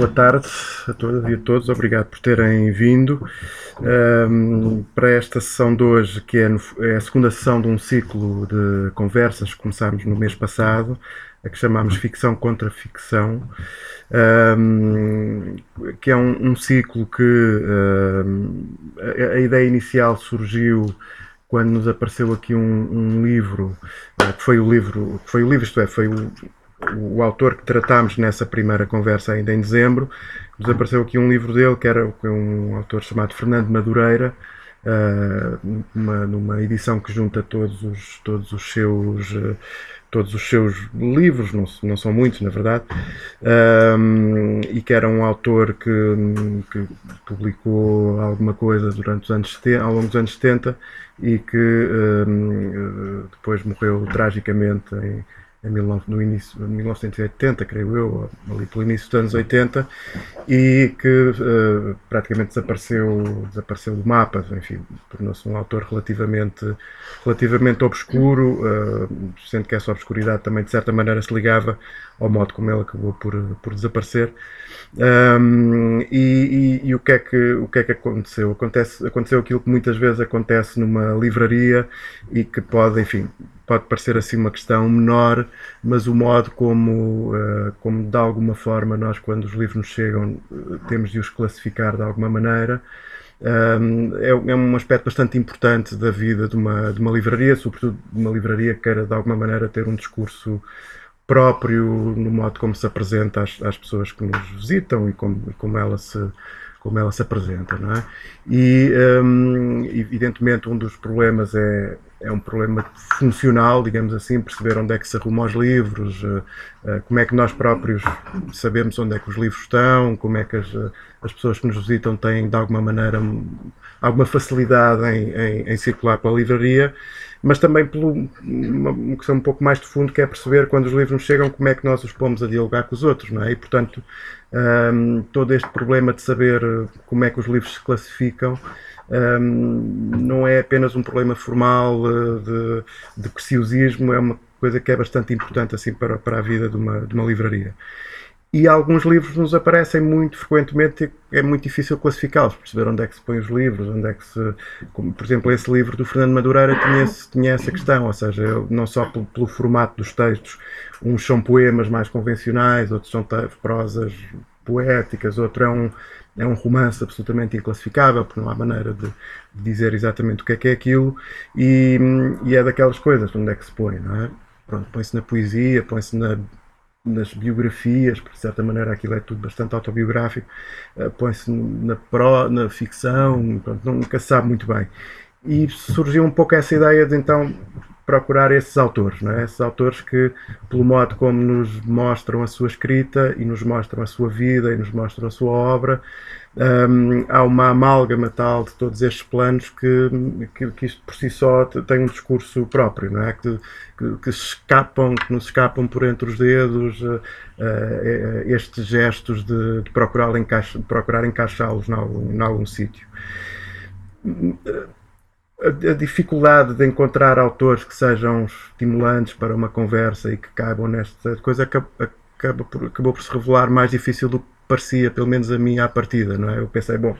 boa tarde a todas e a todos, obrigado por terem vindo. Um, para esta sessão de hoje, que é, no, é, a segunda sessão de um ciclo de conversas que começámos no mês passado, a que chamamos Ficção contra Ficção, um, que é um, um ciclo que a, a, ideia inicial surgiu quando nos apareceu aqui um, livro, uh, que foi o livro, foi o livro, isto é, foi o o autor que tratámos nessa primeira conversa ainda em dezembro, nos apareceu aqui um livro dele que era um autor chamado Fernando Madureira, uh, uma, numa edição que junta todos os, todos os seus uh, todos os seus livros, não, não são muitos na verdade, um, e que era um autor que, que, publicou alguma coisa durante os anos 70, ao longo dos anos 70 e que um, depois morreu tragicamente em no início de 1980, creio eu, ali pelo início dos anos 80, e que uh, praticamente desapareceu, desapareceu do mapa, enfim, tornou-se um autor relativamente, relativamente obscuro, uh, sendo que essa obscuridade também de certa maneira se ligava ao modo como ele acabou por, por desaparecer. Um, e, e, e, o, que é que, o que é que aconteceu? Acontece, aconteceu aquilo que muitas vezes acontece numa livraria e que pode, enfim, pode parecer assim uma questão menor, mas o modo como, uh, como de alguma forma nós, quando os livros nos chegam, uh, temos de os classificar de alguma maneira, um, é, é, um aspecto bastante importante da vida de uma, de uma livraria, sobretudo de uma livraria que queira de alguma maneira ter um discurso próprio no modo como se apresenta às, às pessoas que nos visitam e como, e como ela se como ela se apresenta, não é? E um, evidentemente um dos problemas é é um problema funcional, digamos assim, perceber onde é que se arruma os livros, uh, uh, como é que nós próprios sabemos onde é que os livros estão, como é que as, as pessoas que nos visitam têm de alguma maneira alguma facilidade em, em, em circular pela livraria, mas também por uma, questão um pouco mais de fundo que é perceber quando os livros nos chegam como é que nós os pomos a dialogar com os outros, não é? E portanto um, todo este problema de saber como é que os livros se classificam um, não é apenas um problema formal uh, de, de preciosismo, é uma coisa que é bastante importante assim para, para a vida de uma, de uma livraria. E alguns livros nos aparecem muito frequentemente é muito difícil classificá-los, perceber onde é que se põe os livros, onde é que se. Como, por exemplo, esse livro do Fernando Madureira tinha, tinha essa questão, ou seja, não só pelo, pelo formato dos textos, uns são poemas mais convencionais, outros são prosas poéticas, outro é um, é um romance absolutamente inclassificável, porque não há maneira de, de dizer exatamente o que é que é aquilo, e, e, é daquelas coisas, onde é que se põe, não é? Pronto, põe-se na poesia, põe-se na, nas biografias, porque de certa maneira aquilo é tudo bastante autobiográfico, uh, põe-se na, na ficção, pronto, nunca se sabe muito bem. E surgiu um pouco essa ideia de então procurar esses autores, não é? esses autores que, pelo modo como nos mostram a sua escrita e nos mostram a sua vida e nos mostram a sua obra, um, há uma amálgama tal de todos estes planos que, que, que, isto por si só tem um discurso próprio, não é? Que, que, que escapam, que nos escapam por entre os dedos uh, uh, estes gestos de, de procurar, encaixa, procurar encaixá-los em algum, em algum sítio a, dificuldade de encontrar autores que sejam estimulantes para uma conversa e que caibam nesta coisa acaba, por, acabou por se revelar mais difícil do que parecia, pelo menos a mim, à partida, não é? Eu pensei, bom,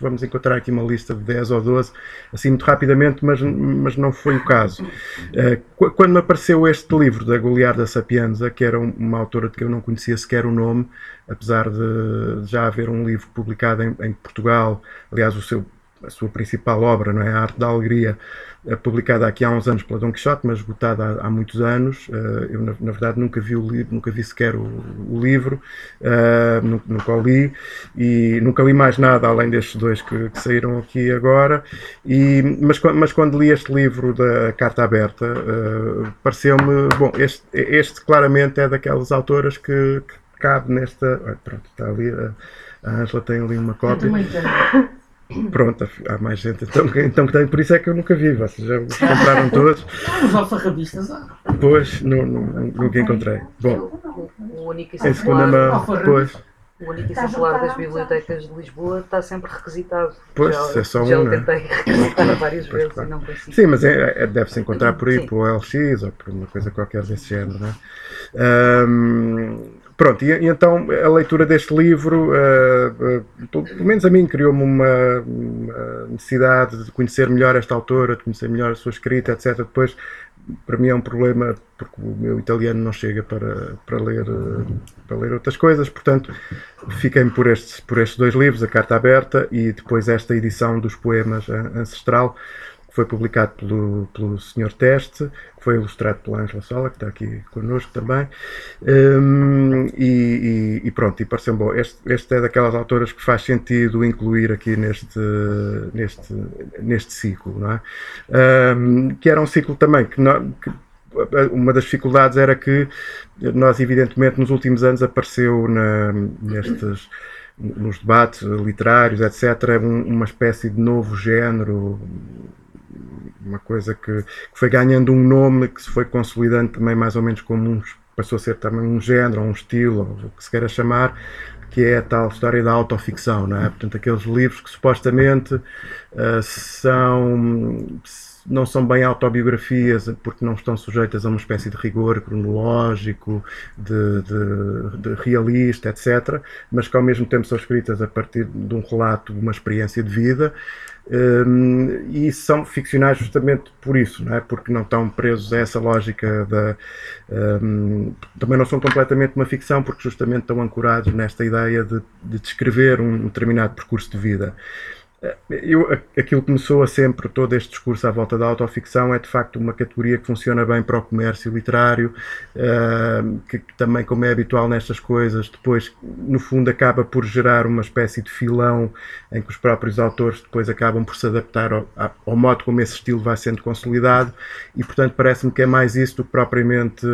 vamos encontrar aqui uma lista de 10 ou 12, assim muito rapidamente, mas, mas não foi o caso. Eh, quando me apareceu este livro da Goliarda Sapienza, que era uma autora de que eu não conhecia sequer o nome, apesar de já haver um livro publicado em, em Portugal, aliás, o seu a sua principal obra, não é? A Arte da Alegria, é publicada aqui há uns anos pela Don Quixote, mas esgotada há, há muitos anos. Uh, eu, na, na, verdade, nunca vi o livro, nunca vi sequer o, o livro, uh, nunca, nunca o li e nunca li mais nada além destes dois que, que saíram aqui agora. E, mas, mas quando li este livro da Carta Aberta, uh, pareceu-me. Bom, este, este claramente é daquelas autoras que, que cabe nesta. pronto, está ali. A Angela tem ali uma cópia. Pronto, há mais gente então, então que tem, por isso é que eu nunca vi, vocês já compraram todos. Os alfarrabistas há. Pois, não, não, nunca encontrei. Bom, o único em segunda mão, pois. O único exemplar das bibliotecas de Lisboa está sempre requisitado. Pois, já, é só já um, o né? tentei requisitar várias Pois, vezes claro. e não consigo. Sim, mas é- é- deve-se encontrar por aí, Sim. pelo LX ou por uma coisa qualquer desse género, não é? Ahm, pronto, e, e então a leitura deste livro, ah, ah, pelo menos a mim, criou-me uma, uma necessidade de conhecer melhor esta autora, de conhecer melhor a sua escrita, etc. Depois, para mim é um problema porque o meu italiano não chega para, para, ler, ah, para ler outras coisas, portanto, fiquei-me por estes, por estes dois livros, A Carta Aberta e depois esta edição dos poemas Ancestral, que foi publicado pelo, pelo Sr. Teste, que foi ilustrado pela Ângela Sola, que está aqui connosco também. Hum, e, e- pronto, e pareceu bom. Este, este é daquelas autoras que faz sentido incluir aqui neste, neste, neste ciclo, não é? Hum, que era um ciclo também que, nó- que uma das dificuldades era que nós, evidentemente, nos últimos anos apareceu na, nestes nos debates literários, etc., um- uma espécie de novo género, uma coisa que, que foi ganhando um nome que se foi consolidando também mais ou menos como um, passou a ser também um género, um estilo, ou o que se queira chamar, que é a tal história da autoficção, não é? Portanto, aqueles livros que supostamente ah, são não são bem autobiografias porque não estão sujeitas a uma espécie de rigor cronológico, de, de- de realista, etc., mas que ao mesmo tempo são escritas a partir de um relato, de uma experiência de vida, hum, e são ficcionais justamente por isso, não é? porque não estão presos a essa lógica da. hum, também não são completamente uma ficção, porque justamente estão ancorados nesta ideia de, de descrever um determinado percurso de vida. Eu, a- aquilo que me soa sempre todo este discurso à volta da autoficção é de facto uma categoria que funciona bem para o comércio literário, ah, que, também, como é habitual nestas coisas, depois, no fundo, acaba por gerar uma espécie de filão em que os próprios autores depois acabam por se adaptar ao, a- ao modo como esse estilo vai sendo consolidado e, portanto, parece-me que é mais isso do que propriamente,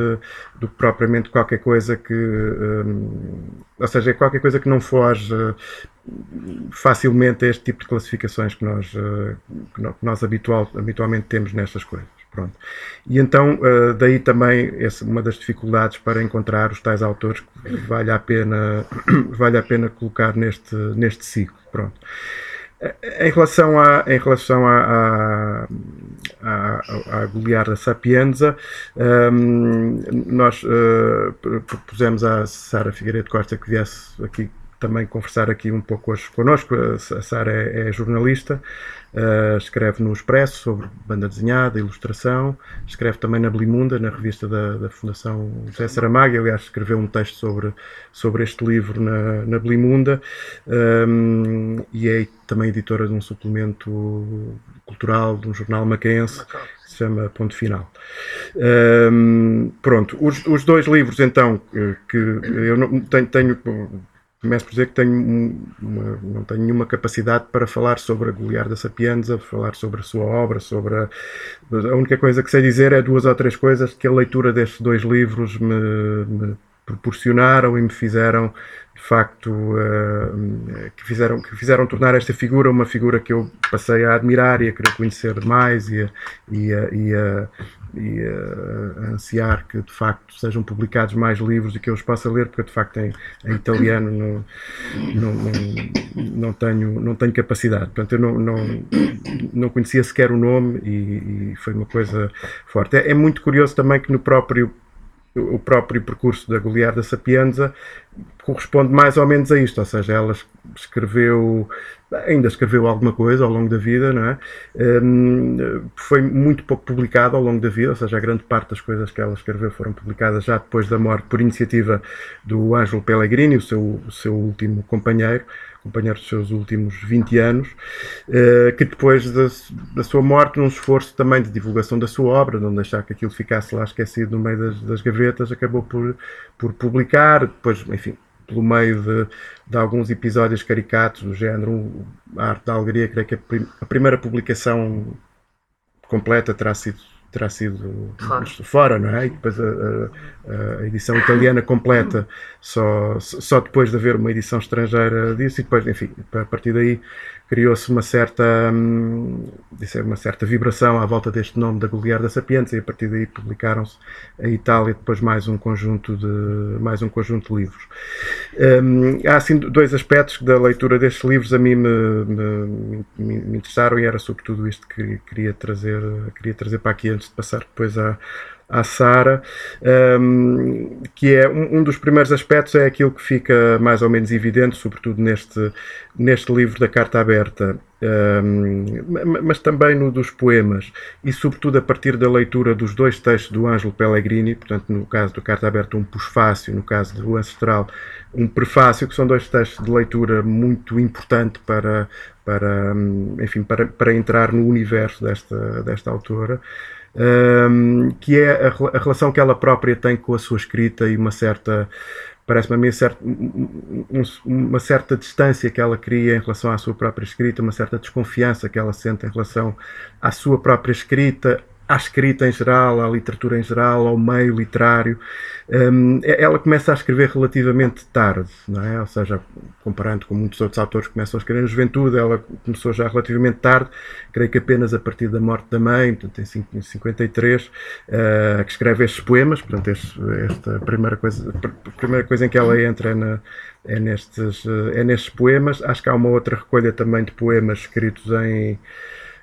do que propriamente qualquer coisa que. hum, ou seja, é qualquer coisa que não foge facilmente a este tipo de classificações que nós, eh, que nós habitual, habitualmente temos nestas coisas. Pronto. E então, eh, daí também essa, uma das dificuldades para encontrar os tais autores que vale a pena, vale a pena colocar neste, neste ciclo. Pronto. Eh, Em relação à, em relação à, à, à, à Goliarda Sapienza, hum, nós eh, pro- propusemos à Sara Figueiredo Costa que viesse aqui também conversar aqui um pouco hoje connosco. A Sara é, é jornalista, eh, escreve no Expresso sobre banda desenhada, ilustração, escreve também na Blimunda, na revista da, da Fundação José Saramago, aliás escreveu um texto sobre, sobre este livro na, na Blimunda, hum, e é também editora de um suplemento cultural de um jornal macaense que se chama Ponto Final. Hum, pronto, os, os dois livros então que, que eu não tenho, tenho começo por dizer que tenho um- uma- não tenho nenhuma capacidade para falar sobre a Goliarda Sapienza, falar sobre a sua obra, sobre a, a única coisa que sei dizer é duas ou três coisas que a leitura destes dois livros me, me proporcionaram e me fizeram de facto eh, que fizeram que fizeram tornar esta figura uma figura que eu passei a admirar e a querer conhecer mais e a, e a, e a, e a- a ansiar que de facto sejam publicados mais livros e que eu os possa ler porque de facto em, em italiano não, não, não, não tenho não tenho capacidade. Portanto eu não, não, não conhecia sequer o nome e, e foi uma coisa forte. É, é muito curioso também que no próprio o próprio percurso da Goliarda Sapienza corresponde mais ou menos a isto, ou seja, ela escreveu, ainda escreveu alguma coisa ao longo da vida, não é? Hum, foi muito pouco publicado ao longo da vida, ou seja, a grande parte das coisas que ela escreveu foram publicadas já depois da morte por iniciativa do Ângelo Pellegrini, o seu, o seu último companheiro, companheiro dos seus últimos 20 anos, eh, que depois da, da sua morte, num esforço também de divulgação da sua obra, não deixar que aquilo ficasse lá esquecido no meio das, das gavetas, acabou por, por publicar, depois, enfim, pelo meio de, de alguns episódios caricatos do género A Arte da Alegria, creio que a, prim- a primeira publicação completa terá sido terá sido fora, fora não é? E depois a, a, a, edição italiana completa só, só depois de haver uma edição estrangeira disso e depois, enfim, a partir daí criou-se uma certa hum, uma certa vibração à volta deste nome da Goliar da Sapienza e a partir daí publicaram-se a Itália depois mais um conjunto de mais um conjunto de livros. Hum, há assim dois aspectos da leitura destes livros a mim me, me, me, interessaram e era sobretudo isto que queria trazer queria trazer para aqui antes de passar depois à, à Sara, um, que é um, um, dos primeiros aspectos é aquilo que fica mais ou menos evidente, sobretudo neste, neste livro da Carta Aberta, um, mas também no dos poemas, e sobretudo a partir da leitura dos dois textos do Ângelo Pellegrini, portanto, no caso da Carta Aberta, um pós-fácil, no caso do Ancestral, um prefácio, que são dois textos de leitura muito importante para, para, enfim, para, para entrar no universo desta, desta autora um, que é a, a, relação que ela própria tem com a sua escrita e uma certa parece-me a mim uma certa distância que ela cria em relação à sua própria escrita, uma certa desconfiança que ela sente em relação à sua própria escrita, à escrita em geral, à literatura em geral, ao meio literário. Um, ela começa a escrever relativamente tarde, não é? Ou seja, comparando com muitos outros autores que começam a escrever na juventude, ela começou já relativamente tarde, creio que apenas a partir da morte da mãe, portanto, em 53, uh, que escreve estes poemas. Portanto, este, esta primeira coisa, primeira coisa em que ela entra é, na, é, nestes, é nestes poemas. Acho que há uma outra recolha também de poemas escritos em,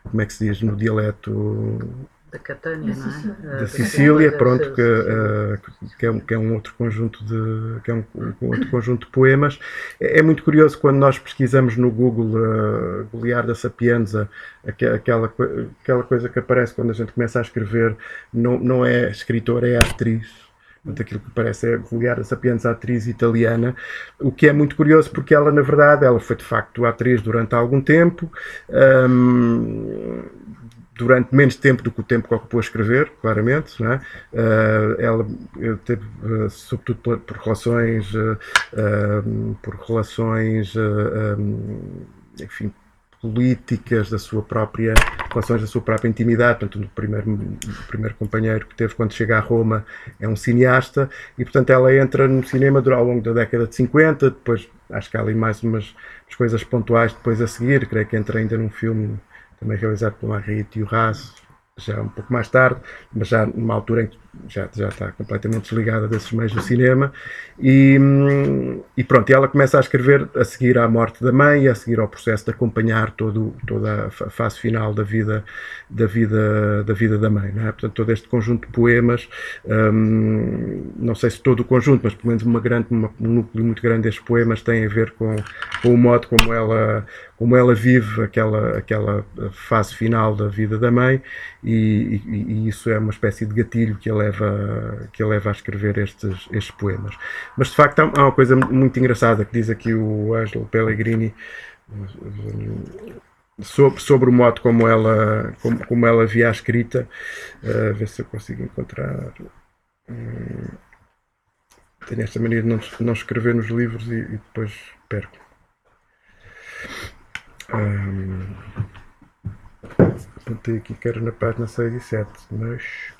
como é que se diz, no dialeto da Catânia, não é? Da Sicília, pronto, que, uh, que, é um, que é um outro conjunto de que é um, um outro conjunto de poemas. É, é, muito curioso quando nós pesquisamos no Google uh, Goliar da Sapienza, aquela, aquela coisa que aparece quando a gente começa a escrever, não, não é escritor, é atriz. Portanto, aquilo que parece é Goliar da Sapienza, atriz italiana, o que é muito curioso porque ela, na verdade, ela foi de facto atriz durante algum tempo. Um, durante menos tempo do que o tempo que ocupou a escrever, claramente. Não é? Uh, ela teve, uh, sobretudo por, por relações, uh, por relações, um, enfim, políticas da sua própria relações da sua própria intimidade portanto o primeiro o primeiro companheiro que teve quando chega a Roma é um cineasta e portanto ela entra no cinema ao longo da década de 50 depois acho que há ali mais umas, umas coisas pontuais depois a seguir creio que entra ainda num filme também realizado por Marguerite Urras, já um pouco mais tarde, mas já numa altura em que já, já está completamente desligada desses meios do cinema. E, e pronto, e ela começa a escrever a seguir à morte da mãe e a seguir ao processo de acompanhar todo, toda a fase final da vida da, vida, da, vida da mãe. É? Portanto, todo este conjunto de poemas, hum, não sei se todo o conjunto, mas pelo menos uma grande, uma, um núcleo muito grande destes poemas tem a ver com, com o modo como ela, como ela vive aquela, aquela fase final da vida da mãe, e, e, e isso é uma espécie de gatilho que a leva, que a leva a escrever estes, estes poemas. Mas de facto há uma coisa muito engraçada que diz aqui o Ângelo Pellegrini sobre, sobre o modo como ela, como, como ela via a escrita. Uh, ver se eu consigo encontrar. Hum, tenho esta maneira de não, não escrever nos livros e, e depois perco. Um, apontei aqui que era na página 6 e 7, mas no 6.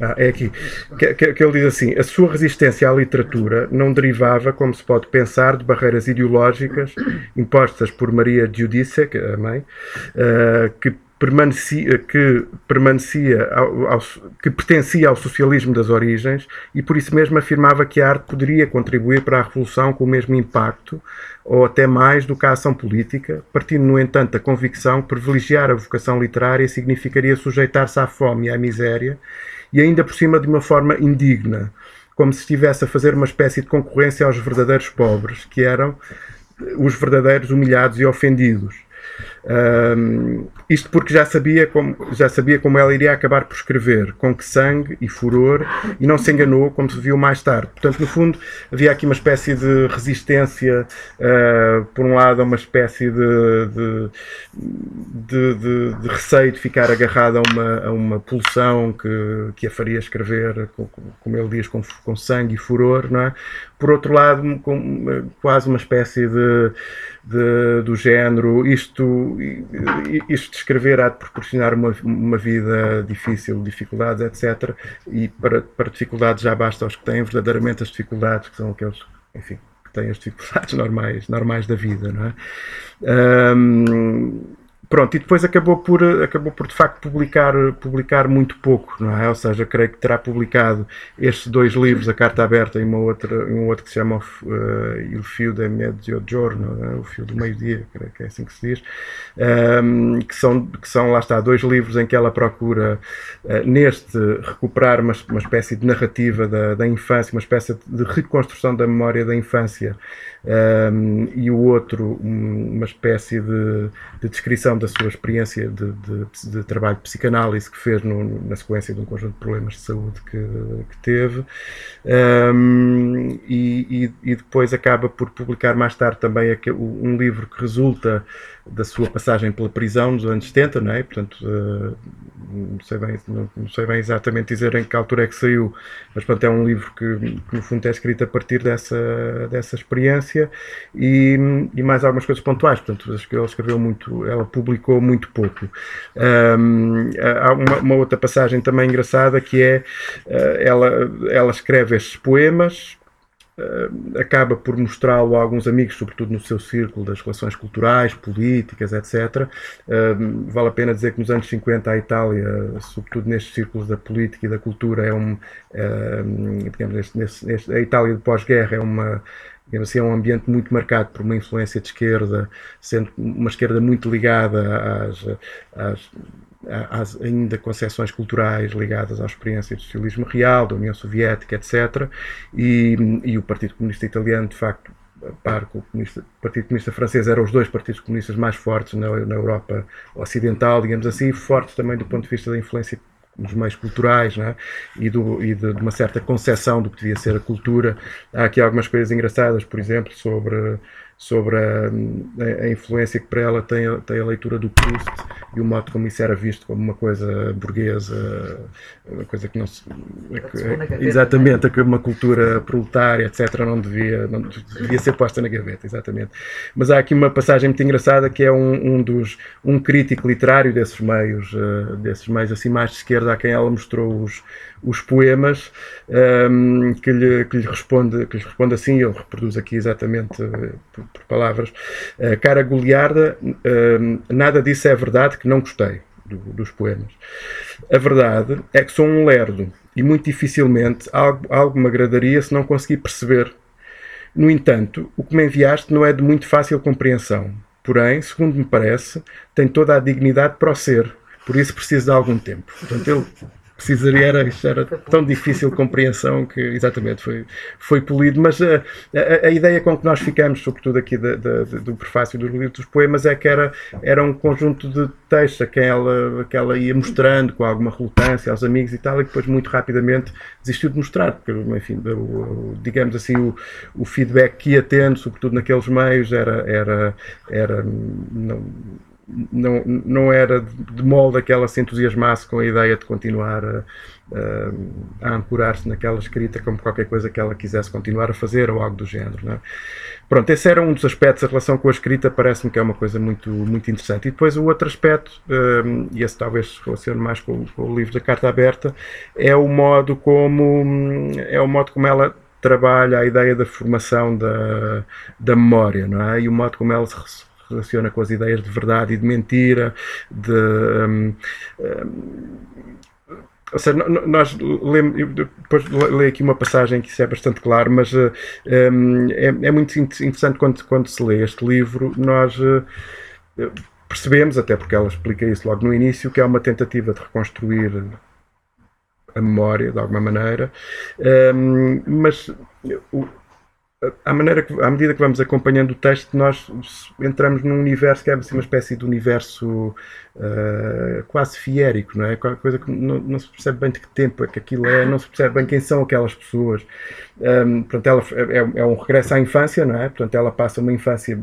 Ah, é aqui. Que, que, que, ele diz assim: a sua resistência à literatura não derivava, como se pode pensar, de barreiras ideológicas impostas por Maria Giudice, é a mãe, uh, que permanecia, que, permanecia ao, ao, que pertencia ao socialismo das origens e por isso mesmo afirmava que a arte poderia contribuir para a revolução com o mesmo impacto ou até mais do que a ação política, partindo, no entanto, da convicção que privilegiar a vocação literária significaria sujeitar-se à fome e à miséria e ainda por cima de uma forma indigna, como se estivesse a fazer uma espécie de concorrência aos verdadeiros pobres, que eram os verdadeiros humilhados e ofendidos um, isto porque já sabia, como, já sabia como ela iria acabar por escrever, com que sangue e furor, e não se enganou, como se viu mais tarde. Portanto, no fundo, havia aqui uma espécie de resistência, uh, por um lado, uma espécie de, de, de, de, receio de ficar agarrada a uma, a uma pulsão que, que a faria escrever, como ele diz, com, com sangue e furor, não é? Por outro lado, com quase uma espécie de de, do género, isto, isto de escrever há de proporcionar uma, uma vida difícil, dificuldades, etc. E para, para dificuldades já basta aos que têm verdadeiramente as dificuldades, que são aqueles, enfim, que têm as dificuldades normais, normais da vida, não é? Um, Pronto, e depois acabou por, acabou por de facto publicar, publicar muito pouco, não é? Ou seja, creio que terá publicado estes dois livros, A Carta Aberta e uma outra, um outro que se chama uh, Il Fio de Mezzogiorno, é? o Fio do Meio-Dia, creio que é assim que se diz, um, que, são, que são, lá está, dois livros em que ela procura, uh, neste, recuperar uma, uma espécie de narrativa da, da infância, uma espécie de reconstrução da memória da infância, um, e o outro, uma espécie de, de descrição da sua experiência de, de, de trabalho de psicanálise que fez no, na sequência de um conjunto de problemas de saúde que, que teve um, e, e, depois acaba por publicar mais tarde também um livro que resulta da sua passagem pela prisão nos anos 70, não é? Portanto, uh, não, sei bem, não, não, sei bem exatamente dizer em que altura é que saiu, mas portanto, é um livro que, que no fundo é escrito a partir dessa, dessa experiência e, e mais algumas coisas pontuais. Portanto, ela escreveu muito, ela publicou muito pouco. Um, há uma, uma, outra passagem também engraçada que é uh, ela, ela escreve estes poemas acaba por mostrá-lo a alguns amigos, sobretudo no seu círculo das relações culturais, políticas, etc. Uh, vale a pena dizer que nos anos 50 a Itália, sobretudo nestes círculos da política e da cultura, é um, uh, digamos, neste, neste, a Itália de pós-guerra é uma assim, é um ambiente muito marcado por uma influência de esquerda, sendo uma esquerda muito ligada às, às há ainda concepções culturais ligadas à experiência do socialismo real, da União Soviética, etc. E, e o Partido Comunista Italiano, de facto, par com o, comunista, Partido Comunista Francês, eram os dois partidos comunistas mais fortes na, na Europa Ocidental, digamos assim, fortes também do ponto de vista da influência nos meios culturais é? e, do, e de, de, uma certa concepção do que devia ser a cultura. Há aqui algumas coisas engraçadas, por exemplo, sobre sobre a, a, influência que para ela tem, tem a leitura do Proust e o modo como isso era visto como uma coisa burguesa, uma coisa que não se. Que, exatamente, que uma cultura proletária, etc., não devia, não devia ser posta na gaveta, exatamente. Mas há aqui uma passagem muito engraçada que é um, um dos um crítico literário desses meios, uh, desses meios assim mais de esquerda, a quem ela mostrou os, os poemas, um, ehm, que, lhe, que, lhe responde, que lhe responde assim, ele reproduz aqui exatamente. Uh, por palavras. Uh, cara Goliarda, uh, nada disso é verdade que não gostei do, dos poemas. A verdade é que sou um lerdo e muito dificilmente algo, algo me agradaria se não conseguir perceber. No entanto, o que me enviaste não é de muito fácil compreensão. Porém, segundo me parece, tem toda a dignidade para o ser. Por isso preciso de algum tempo. Portanto, ele precisaria, era, era tão difícil compreensão que, exatamente, foi, foi polido. Mas a, a, a ideia com que nós ficamos, sobretudo aqui da, da, do prefácio dos livros dos poemas, é que era, era um conjunto de textos a quem ela, que ela ia mostrando com alguma relutância aos amigos e tal, e depois muito rapidamente desistiu de mostrar, porque, enfim, o, digamos assim, o, o feedback que ia tendo, sobretudo naqueles meios, era. era, era não, não, não era de molde aquela se entusiasmasse com a ideia de continuar a, a, a ancorar-se naquela escrita como qualquer coisa que ela quisesse continuar a fazer ou algo do género. É? Pronto, esse era um dos aspectos, a relação com a escrita parece-me que é uma coisa muito, muito interessante. E depois o outro aspecto, um, e esse talvez se relacione mais com, com, o livro da Carta Aberta, é o modo como, é o modo como ela trabalha a ideia da formação da, da memória, não é? E o modo como ela se relaciona com as ideias de verdade e de mentira, de. Um, um, ou seja, nós depois leio aqui uma passagem que isso é bastante claro, mas uh, um, é, é, muito interessante quando, quando se lê este livro, nós uh, percebemos, até porque ela explica isso logo no início, que é uma tentativa de reconstruir a memória de alguma maneira, um, mas à, maneira que, à medida que vamos acompanhando o texto, nós entramos num universo que é assim, uma espécie de universo uh, quase fiérico, não é? Coisa que não, não, se percebe bem de que tempo é que aquilo é, não se percebe bem quem são aquelas pessoas. Um, portanto, ela é, é, um regresso à infância, não é? Portanto, ela passa uma infância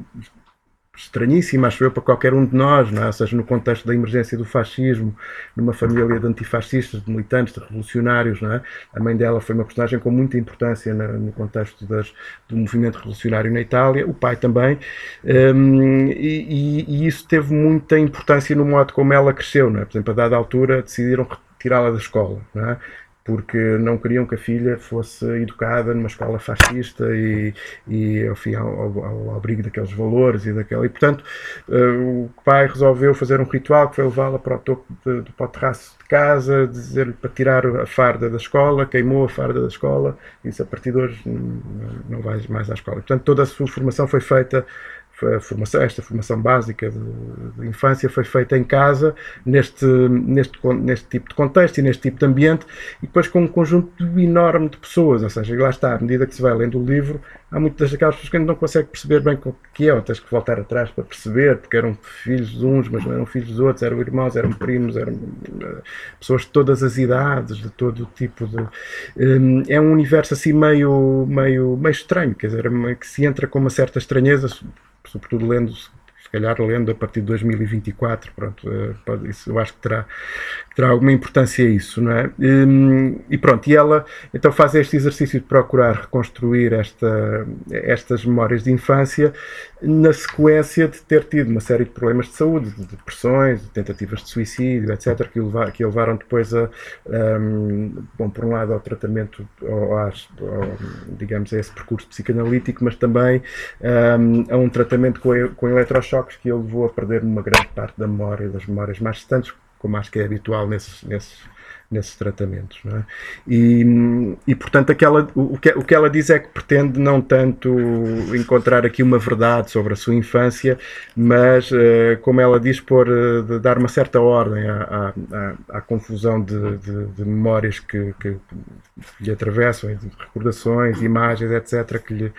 estranhíssima, acho eu, para qualquer um de nós, não é? ou seja, no contexto da emergência do fascismo, numa família de antifascistas, de militantes, de revolucionários. Não é? A mãe dela foi uma personagem com muita importância no contexto das, do movimento revolucionário na Itália, o pai também, um, e, e, isso teve muita importância no modo como ela cresceu. Não é? Por exemplo, a dada altura decidiram retirá-la da escola. Não é? Porque não queriam que a filha fosse educada numa escola fascista e, e ao, ao, ao abrigo daqueles valores e daquela. E, portanto, uh, o pai resolveu fazer um ritual que foi levá-la para o topo de, o terraço de casa, dizer-lhe para tirar a farda da escola, queimou a farda da escola e disse a partir de hoje não, vais mais à escola. E, portanto, toda a sua formação foi feita formação, esta formação básica de, de, infância foi feita em casa, neste, neste, neste tipo de contexto e neste tipo de ambiente, e depois com um conjunto enorme de pessoas. Ou seja, lá está, à medida que se vai lendo o livro, há muitas daquelas pessoas que ainda não conseguem perceber bem o que é, ou tens que voltar atrás para perceber, porque eram filhos de uns, mas não eram filhos dos outros, eram irmãos, eram primos, eram uh, pessoas de todas as idades, de todo o tipo de. Um, é um universo assim meio, meio, meio estranho, quer dizer, que se entra com uma certa estranheza sobretudo lendo, se calhar lendo a partir de 2024, pronto, eh, isso eu acho que terá, terá alguma importância isso, não é? E, hum, e, pronto, e ela então faz este exercício de procurar reconstruir esta, estas memórias de infância na sequência de ter tido uma série de problemas de saúde, de depressões, de tentativas de suicídio, etc., que, levar, que levaram depois a, um, bom, por um lado, ao tratamento, digamos, a esse percurso psicanalítico, mas também um, a um tratamento com, com eletrochoques que ele levou a perder uma grande parte da memória, das memórias mais distantes, como acho que é habitual nesses, nesses nesses tratamentos. É? E, e, portanto, aquela, o, que, o que ela diz é que pretende não tanto encontrar aqui uma verdade sobre a sua infância, mas, uh, como ela diz, por uh, dar uma certa ordem à, à, à confusão de, de, de memórias que, que, lhe atravessam, de recordações, imagens, etc., que lhe,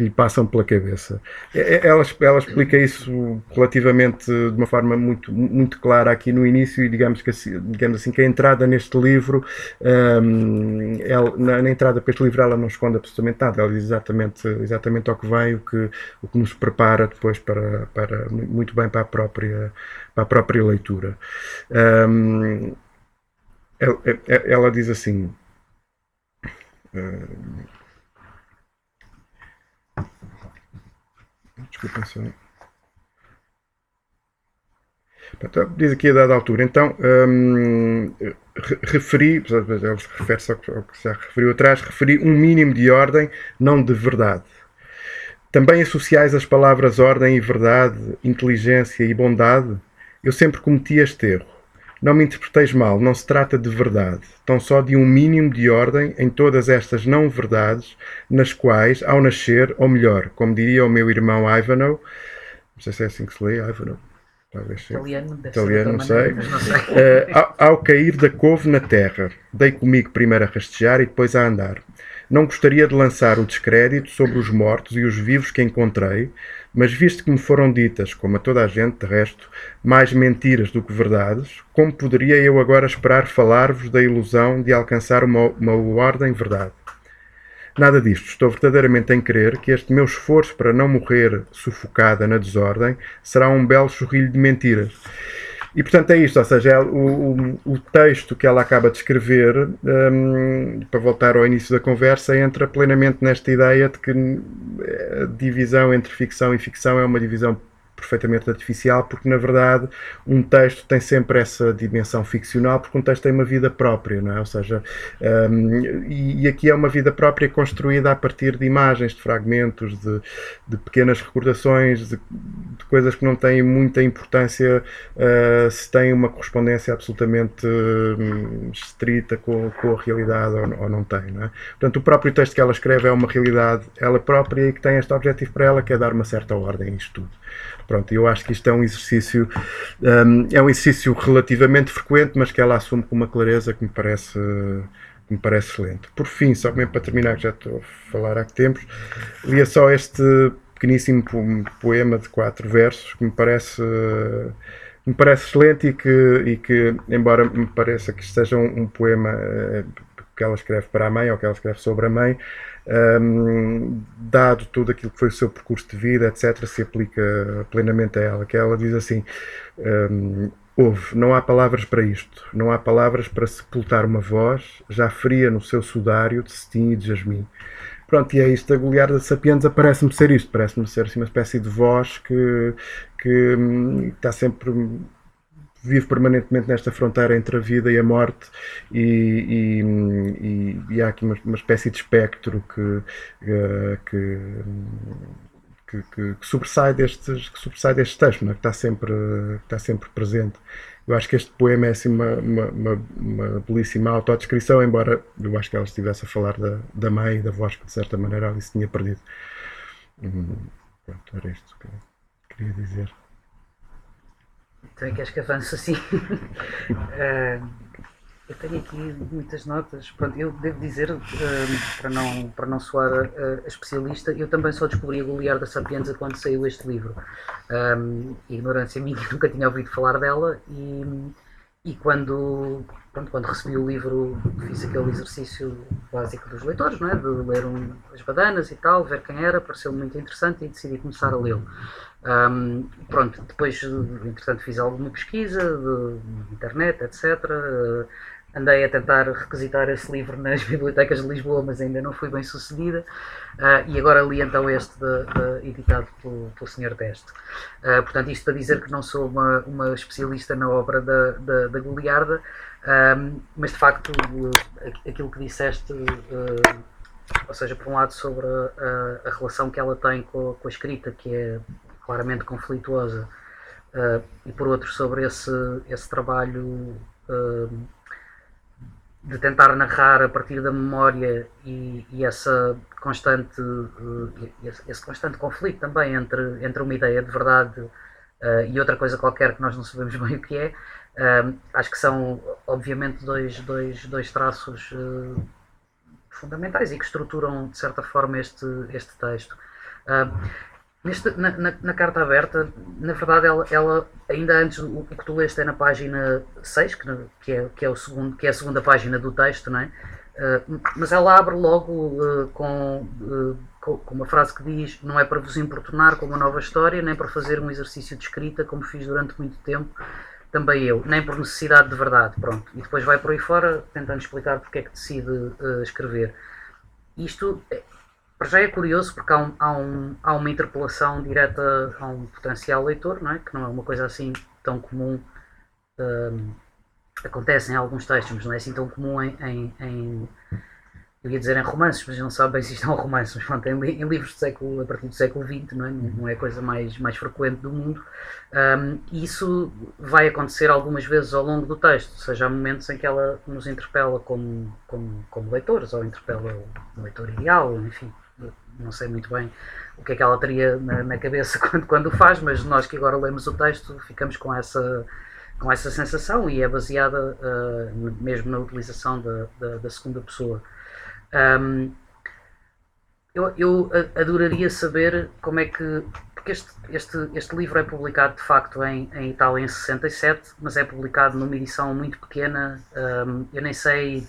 que lhe passam pela cabeça. Ela, ela explica isso relativamente de uma forma muito, muito clara aqui no início, e digamos, que, digamos assim, que a entrada neste este livro, um, ela, na, na, entrada para este livro, ela não esconde absolutamente nada, ela diz exatamente, exatamente ao que vem, o que, o que nos prepara depois para, para, muito bem para a própria, para a própria leitura. Um, ela, ela, diz assim. Uh, desculpa só. Diz aqui a dada altura, então, um, referi, ele refere-se ao que já referiu atrás, referi um mínimo de ordem, não de verdade. Também associais as palavras ordem e verdade, inteligência e bondade? Eu sempre cometi este erro. Não me interpreteis mal, não se trata de verdade, tão só de um mínimo de ordem em todas estas não-verdades, nas quais, ao nascer, ou melhor, como diria o meu irmão Ivanhoe, não sei se é assim que se lê, Ivanhoe, talvez seja. Italiano, Italiano não, sei. não sei. Uh, ao, ao, cair da couve na terra, dei comigo primeiro a rastejar e depois a andar. Não gostaria de lançar o descrédito sobre os mortos e os vivos que encontrei, mas visto que me foram ditas, como a toda a gente de resto, mais mentiras do que verdades, como poderia eu agora esperar falar-vos da ilusão de alcançar uma, uma ordem verdade? Nada disto. Estou verdadeiramente em crer que este meu esforço para não morrer sufocada na desordem será um belo chorrilho de mentiras. E portanto é isto, ou seja, é o, o, o, texto que ela acaba de escrever, um, para voltar ao início da conversa, entra plenamente nesta ideia de que a divisão entre ficção e ficção é uma divisão perfeitamente artificial, porque na verdade um texto tem sempre essa dimensão ficcional, porque um texto tem uma vida própria, não é? Ou seja, um, e, aqui é uma vida própria construída a partir de imagens, de fragmentos, de, de pequenas recordações, de, de, coisas que não têm muita importância uh, se têm uma correspondência absolutamente um, estrita com, com, a realidade ou, ou, não tem, não é? Portanto, o próprio texto que ela escreve é uma realidade ela própria e que tem este objetivo para ela, que é dar uma certa ordem a isto tudo. Pronto, eu acho que isto é um exercício um, é um exercício relativamente frequente, mas que ela assume com uma clareza que me parece me parece excelente. Por fim, só mesmo para terminar, que já estou a falar há tempos, lia só este pequeníssimo poema de quatro versos que me parece me parece excelente e que, e que embora me pareça que seja um, um poema eh, que ela escreve para a mãe ou que ela escreve sobre a mãe, um, dado tudo aquilo que foi o seu percurso de vida, etc., se aplica plenamente a ela. Que ela diz assim: um, Houve, não há palavras para isto, não há palavras para sepultar uma voz já fria no seu sudário de cetim e de jasmim. Pronto, e é isto, a Goliarda Sapienza parece-me ser isto, parece-me ser assim, uma espécie de voz que, que hum, está sempre vive permanentemente nesta fronteira entre a vida e a morte e, e, e, e há aqui uma, uma, espécie de espectro que, eh, que, que, que, que, sobressai destes que sobressai destes textos, é? que está sempre que está sempre presente. Eu acho que este poema é assim uma, uma, uma, uma belíssima autodescrição, embora eu acho que ela estivesse a falar da, da mãe e da voz que de certa maneira ali se tinha perdido. Hum, pronto, era isto que eu queria dizer. Também queres que avance assim? uh, eu tenho aqui muitas notas. Pronto, eu devo dizer, uh, para, não, para não soar uh, especialista, eu também só descobri a Goliarda Sapienza quando saiu este livro. Um, ignorância minha, nunca tinha ouvido falar dela e, e quando, pronto, quando recebi o livro fiz aquele exercício básico dos leitores, não é? de ler um, as badanas e tal, ver quem era, pareceu muito interessante e decidi começar a lê-lo. Um, pronto, depois, entretanto, fiz alguma pesquisa de internet, etc. Andei a tentar requisitar esse livro nas bibliotecas de Lisboa, mas ainda não fui bem sucedida. Uh, e agora li então este de, de, editado pelo, pelo Sr. Deste. Uh, portanto, isto para dizer que não sou uma, uma especialista na obra da, da, da Goliarda, um, mas de facto aquilo que disseste. Uh, ou seja, por um lado sobre a, a, relação que ela tem com, com a escrita, que é claramente conflituosa, e por outro sobre esse, esse trabalho de tentar narrar a partir da memória e, e essa constante uh, esse, constante conflito também entre, entre uma ideia de verdade e outra coisa qualquer que nós não sabemos bem o que é. acho que são obviamente dois, dois, dois traços fundamentais e que estruturam de certa forma este, este texto. Neste, na, na, na, carta aberta, na verdade, ela, ela ainda antes, o, o, que tu leste é na página 6, que, que, é, que, é o segundo, que é a segunda página do texto, não é? Uh, mas ela abre logo uh, com, uh, com, com, uma frase que diz: Não é para vos importunar com uma nova história, nem para fazer um exercício de escrita, como fiz durante muito tempo, também eu, nem por necessidade de verdade. Pronto. E depois vai por aí fora tentando explicar porque é que decide escrever. Isto já é curioso porque há, um, há, um, há uma interpelação direta a um potencial leitor, não é? que não é uma coisa assim tão comum. Um, acontece em alguns textos, mas não é assim tão comum em, em, em eu ia dizer em romances, mas não sabe bem se isto é um romance, mas pronto, em, em, livros de século, a partir do século XX, não é, não é a coisa mais, mais frequente do mundo. Um, isso vai acontecer algumas vezes ao longo do texto, ou seja, há momentos em que ela nos interpela como, como, como leitores, ou interpela o leitor ideal, enfim, não sei muito bem o que é que ela teria na, na cabeça quando, quando faz, mas nós que agora lemos o texto ficamos com essa, com essa sensação e é baseada uh, mesmo na utilização da, da, da segunda pessoa. Um, eu, eu adoraria saber como é que. Porque este, este, este livro é publicado de facto em, em Itália em 67, mas é publicado numa edição muito pequena. Um, eu nem sei.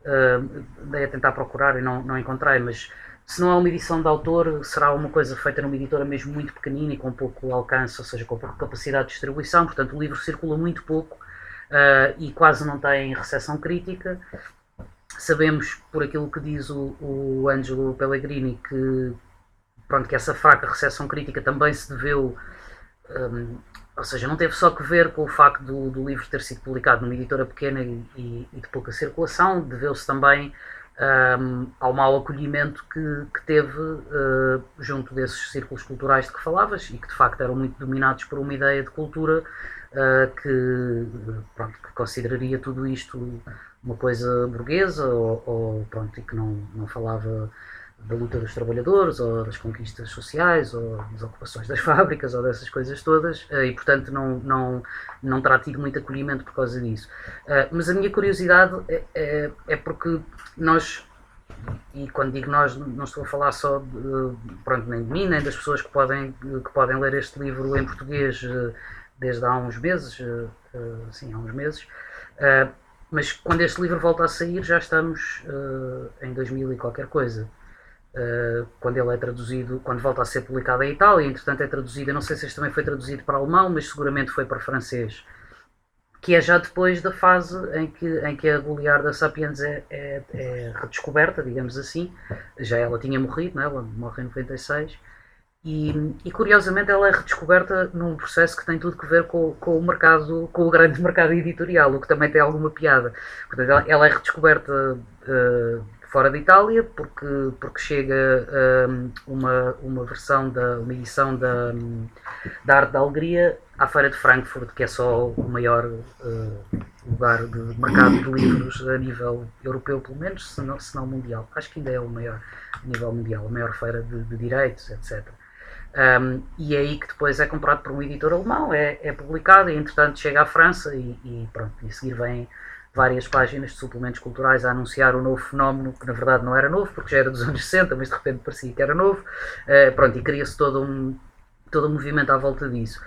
Uh, dei a tentar procurar e não, não encontrei, mas se não é uma edição de autor, será uma coisa feita numa editora mesmo muito pequenina e com pouco alcance, ou seja, com pouca capacidade de distribuição. Portanto, o livro circula muito pouco uh, e quase não tem recepção crítica. Sabemos, por aquilo que diz o, o Angelo Pellegrini, que, pronto, que essa fraca recepção crítica também se deveu. Um, ou seja, não teve só que ver com o facto do, do livro ter sido publicado numa editora pequena e, e, e de pouca circulação, deveu-se também um, ao mau acolhimento que, que teve uh, junto desses círculos culturais de que falavas e que de facto eram muito dominados por uma ideia de cultura uh, que, pronto, que consideraria tudo isto uma coisa burguesa ou, ou pronto, e que não, não falava da luta dos trabalhadores ou das conquistas sociais ou das ocupações das fábricas ou dessas coisas todas eh, e portanto não, não, não terá tido muito acolhimento por causa disso. Eh, mas a minha curiosidade é, é, é porque nós e quando digo nós não estou a falar só de, pronto, nem de mim, nem das pessoas que podem, que podem ler este livro em português eh, desde há uns meses, sim, há uns meses, mas quando este livro volta a sair já estamos em 2000 e qualquer coisa. Uh, quando ele é traduzido, quando volta a ser publicado em Itália, entretanto é traduzido, não sei se este também foi traduzido para alemão, mas seguramente foi para francês, que é já depois da fase em que, em que a Goliarda Sapiens é, é, é redescoberta, digamos assim, já ela tinha morrido, não é? ela morre em 96, e, e, curiosamente ela é redescoberta num processo que tem tudo a ver com, com, o mercado, com o grande mercado editorial, o que também tem alguma piada. Portanto, ela, ela é redescoberta uh, fora de Itália porque, porque chega uh, uma, uma versão da uma edição da, da Arte da Alegria à Feira de Frankfurt, que é só o maior uh, lugar de mercado de livros a nível europeu, pelo menos, se não, se não mundial. Acho que ainda é o maior a nível mundial, a maior feira de, de direitos, etc. Um, e é aí que depois é comprado por um editor alemão, é, é publicado e entretanto chega à França e, e pronto, e a seguir vem várias páginas de suplementos culturais a anunciar o novo fenómeno, que na verdade não era novo, porque já era dos anos 60, mas de repente parecia que era novo, uh, pronto, e cria-se todo um, todo um movimento à volta disso.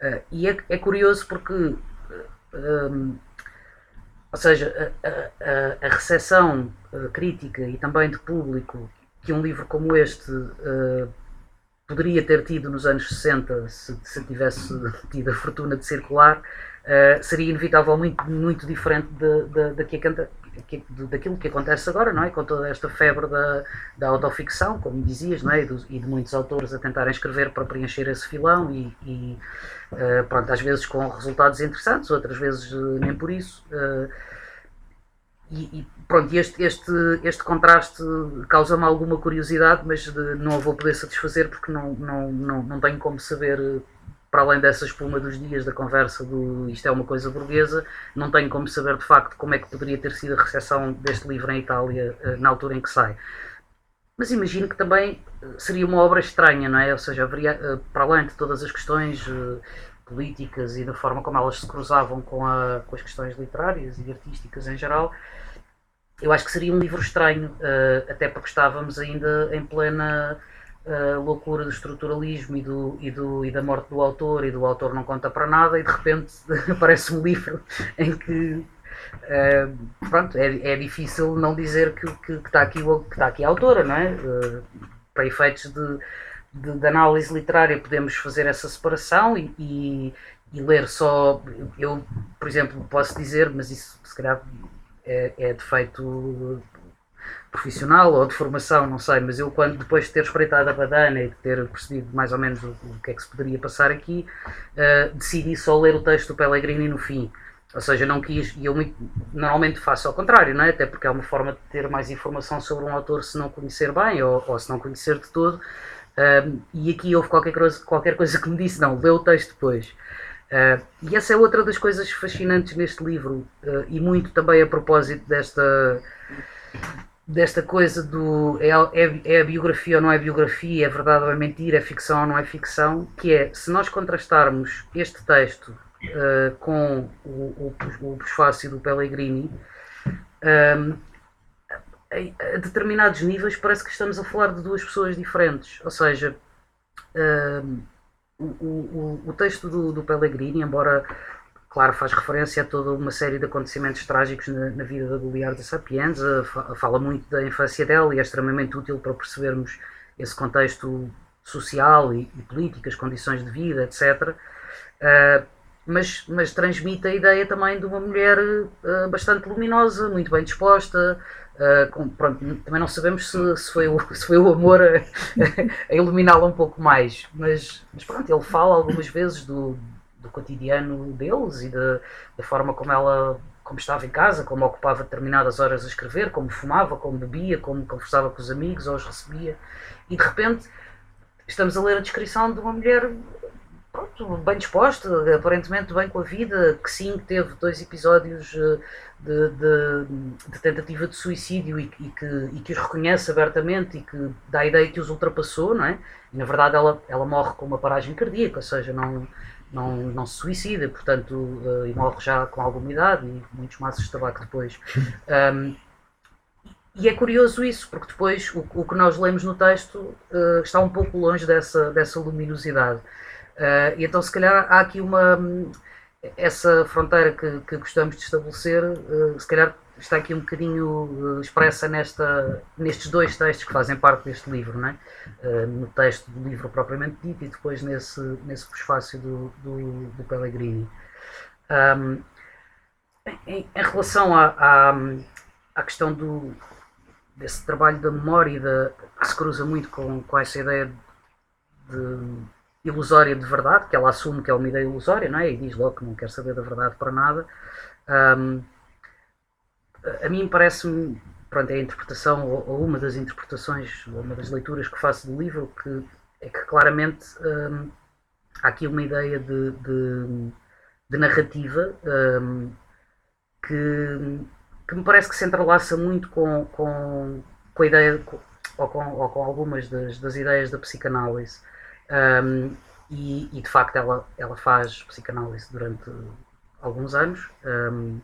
Uh, e é, é, curioso porque, uh, um, ou seja, a, a, a recepção crítica e também de público que um livro como este poderia ter tido nos anos 60 se, se tivesse tido a fortuna de circular, uh, seria inevitavelmente muito, muito diferente de, de, de, de, daquilo que acontece agora, não é? Com toda esta febre da, da autoficção, como dizias, não é? E, do, e de muitos autores a tentarem escrever para preencher esse filão e, e uh, pronto, às vezes com resultados interessantes, outras vezes uh, nem por isso. E, e, pronto, este, este, este contraste causa-me alguma curiosidade, mas de, não a vou poder satisfazer porque não, não, não, não tenho como saber, para além dessa espuma dos dias da conversa do isto é uma coisa burguesa, não tenho como saber de facto como é que poderia ter sido a recepção deste livro em Itália eh, na altura em que sai. Mas imagino que também eh, seria uma obra estranha, não é? Ou seja, haveria, eh, para além de todas as questões políticas e da forma como elas se cruzavam com, a, com as questões literárias e artísticas em geral, eu acho que seria um livro estranho, até porque estávamos ainda em plena uh, loucura do estruturalismo e, do, e, do, e da morte do autor, e do autor não conta para nada, e de repente aparece um livro em que. Uh, pronto, é, é difícil não dizer que, que, que, está, aqui, que está aqui a autora, não é? para efeitos de, de, de, análise literária podemos fazer essa separação e, e, e, ler só. Eu, por exemplo, posso dizer, mas isso se calhar é, é defeito profissional ou de formação, não sei, mas eu quando depois de ter espreitado a badana e de ter percebido mais ou menos o, o que é que se poderia passar aqui, uh, decidi só ler o texto do Pellegrini no fim. Ou seja, não quis, e eu muito, normalmente faço ao contrário, não é? até porque é uma forma de ter mais informação sobre um autor se não conhecer bem ou, ou se não conhecer de todo. Uh, e aqui houve qualquer coisa, qualquer coisa que me disse: não, lê o texto depois. Uh, e essa é outra das coisas fascinantes neste livro, uh, e muito também a propósito desta, desta coisa do é, é, é, a biografia ou não é biografia, é verdade ou é mentira, é ficção ou não é ficção, que é se nós contrastarmos este texto uh, com o, o, o prefácio do Pellegrini, um, a, a determinados níveis parece que estamos a falar de duas pessoas diferentes, ou seja. Um, o, o, o texto do, do Pellegrini, embora claro, faz referência a toda uma série de acontecimentos trágicos na, na vida da Goliarda Sapienza, fala muito da infância dela e é extremamente útil para percebermos esse contexto social e, e político, as condições de vida, etc. Uh, mas, mas transmite a ideia também de uma mulher uh, bastante luminosa, muito bem disposta, Uh, com, pronto, também não sabemos se, se, foi, o, se foi o amor a, a iluminá-la um pouco mais, mas, mas, pronto, ele fala algumas vezes do, do cotidiano deles e da, da forma como ela como estava em casa, como ocupava determinadas horas a escrever, como fumava, como bebia, como conversava com os amigos ou os recebia. E de repente estamos a ler a descrição de uma mulher pronto, bem disposta, aparentemente bem com a vida, que sim, teve dois episódios eh, de, de, de tentativa de suicídio e, e, que, e que os reconhece abertamente e que dá a ideia que os ultrapassou, não é? E na verdade ela, ela morre com uma paragem cardíaca, ou seja, não, não, não se suicida, portanto, uh, e morre já com alguma idade e muitos maços de tabaco depois. Um, e é curioso isso, porque depois o, o que nós lemos no texto uh, está um pouco longe dessa, dessa luminosidade. Uh, e então, se calhar, há aqui uma. Essa fronteira que, que gostamos de estabelecer, se calhar está aqui um bocadinho uh, expressa nesta, nestes dois textos que fazem parte deste livro, não é? Uh, no texto do livro propriamente dito e depois nesse, nesse prefácio do, do, do Pellegrini. Um, em, em, relação à, à, questão do, desse trabalho da memória e da, que se cruza muito com, com essa ideia de ilusória de verdade, que ela assume que é uma ideia ilusória, não é? E diz logo que não quer saber da verdade para nada. Um, a mim parece-me, pronto, é a interpretação, ou, uma das interpretações, ou uma das leituras que faço do livro, que é que claramente um, há aqui uma ideia de, de, de narrativa um, que, que me parece que se entrelaça muito com, com, com a ideia, ou com, ou com algumas das, das ideias da psicanálise. Um, e, e, de facto ela, ela faz psicanálise durante alguns anos um,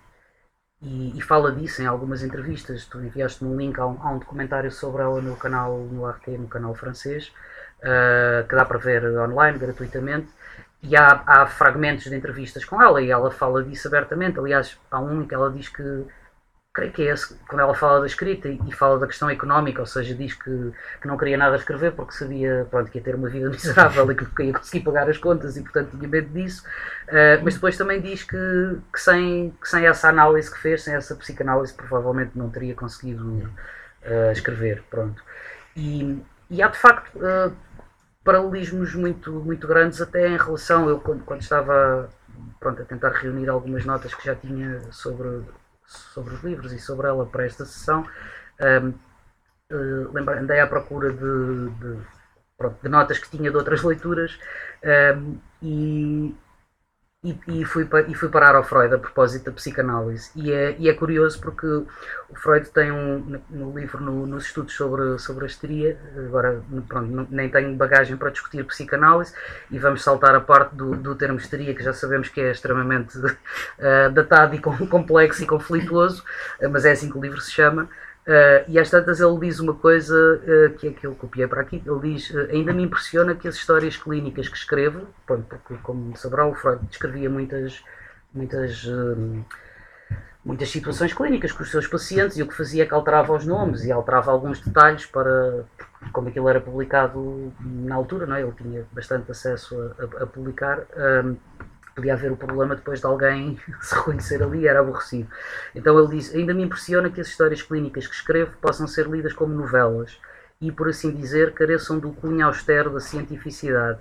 e, e, fala disso em algumas entrevistas. Tu enviaste-me um link a um, a um, documentário sobre ela no canal, no RT, no canal francês, uh, que dá para ver online, gratuitamente. E há, há fragmentos de entrevistas com ela e ela fala disso abertamente. Aliás, há um que ela diz que creio que é esse, quando ela fala da escrita e, fala da questão económica, ou seja, diz que, que não queria nada escrever porque sabia pronto, que ia ter uma vida miserável e que ia conseguir pagar as contas e, portanto, tinha medo disso. Uh, mas depois também diz que, que, sem, que sem essa análise que fez, sem essa psicanálise, provavelmente não teria conseguido uh, escrever. Pronto. E, e há, de facto, uh, paralelismos muito, muito grandes, até em relação, eu quando, quando estava pronto, a tentar reunir algumas notas que já tinha sobre sobre os livros e sobre ela para esta sessão. Um, uh, lembra, andei à procura de, de, pronto, de, notas que tinha de outras leituras um, e, e, e, fui, e fui parar ao Freud a propósito da psicanálise. E é, e é curioso porque o Freud tem um, no livro, no, nos estudos sobre, sobre a histeria, agora pronto, nem tenho bagagem para discutir psicanálise, e vamos saltar a parte do, do termo histeria, que já sabemos que é extremamente uh, datado e complexo e conflituoso, mas é assim que o livro se chama. Uh, e às tantas ele diz uma coisa uh, que é que eu copiei para aqui. Ele diz: uh, Ainda me impressiona que as histórias clínicas que escrevo, porque, como saberá, o Freud descrevia muitas, muitas, muitas situações clínicas com os seus pacientes e o que fazia é que alterava os nomes e alterava alguns detalhes para. Como aquilo era publicado na altura, não é? ele tinha bastante acesso a, a, a publicar podia haver o problema depois de alguém se reconhecer ali, era aborrecido. Então ele diz: Ainda me impressiona que as histórias clínicas que escrevo possam ser lidas como novelas e, por assim dizer, careçam do cunho austero da cientificidade.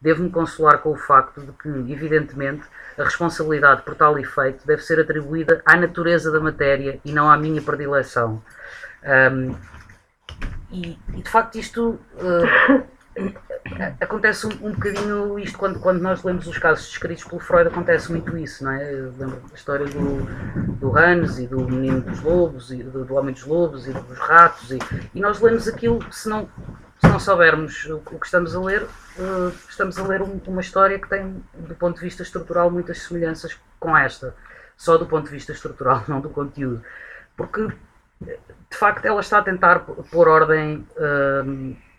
Devo-me consolar com o facto de que, evidentemente, a responsabilidade por tal efeito deve ser atribuída à natureza da matéria e não à minha predileção. Um, e, e, de facto, isto. Uh, acontece um, um bocadinho isto quando, quando nós lemos os casos descritos pelo Freud, acontece muito isso, não é? Eu lembro da história do, do Hans e do menino dos lobos, e do, do homem dos lobos e dos ratos, e, e nós lemos aquilo, se não, se não soubermos o, o que estamos a ler, uh, estamos a ler um, uma história que tem, do ponto de vista estrutural, muitas semelhanças com esta, só do ponto de vista estrutural, não do conteúdo. Porque, de facto, ela está a tentar pôr ordem. Uh,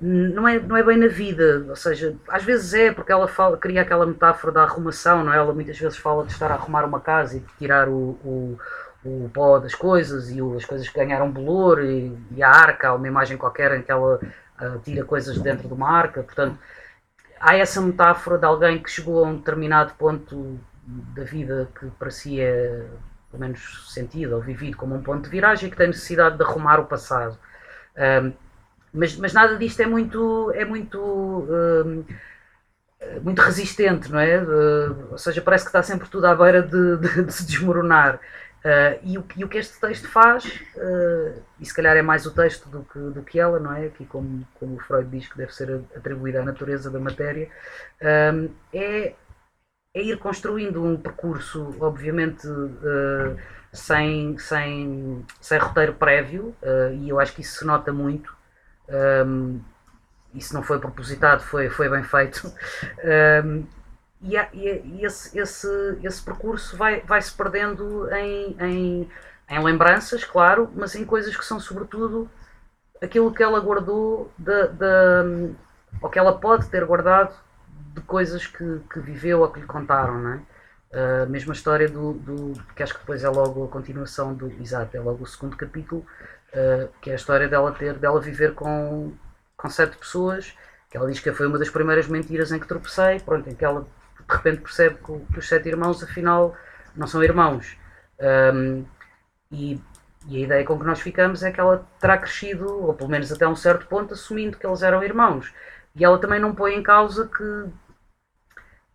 não é, não é bem na vida, ou seja, às vezes é porque ela fala, cria aquela metáfora da arrumação, não é? Ela muitas vezes fala de estar a arrumar uma casa e de tirar o, o, o pó das coisas e as coisas que ganharam bolor e, e a arca, uma imagem qualquer em que ela uh, tira coisas dentro de uma arca, portanto há essa metáfora de alguém que chegou a um determinado ponto da vida que para si é pelo menos sentido ou vivido como um ponto de viragem e que tem necessidade de arrumar o passado. Um, mas, mas nada disto é muito, é muito, uh, muito resistente, não é? Uh, ou seja, parece que está sempre tudo à beira de, de, de se desmoronar. Uh, e, o, e, o, que este texto faz, uh, e se calhar é mais o texto do que, do que ela, não é? Aqui, como, como o Freud diz que deve ser atribuída à natureza da matéria, uh, é, é, ir construindo um percurso, obviamente, sem, sem, sem roteiro prévio, e eu acho que isso se nota muito um, isso não foi propositado, foi, foi bem feito. Um, e, e, esse, esse, esse percurso vai, vai se perdendo em, em, em, lembranças, claro, mas em coisas que são, sobretudo, aquilo que ela guardou, de, de, ou que ela pode ter guardado de coisas que, que viveu ou que lhe contaram, não é? A mesma história do, do. que acho que depois é logo a continuação do. Exato, é logo o segundo capítulo, uh, que é a história dela ter, dela viver com, com sete pessoas, que ela diz que foi uma das primeiras mentiras em que tropecei, pronto, em que ela de repente percebe que, que os sete irmãos afinal não são irmãos. Um, e, e, a ideia com que nós ficamos é que ela terá crescido, ou pelo menos até um certo ponto, assumindo que eles eram irmãos. E ela também não põe em causa que,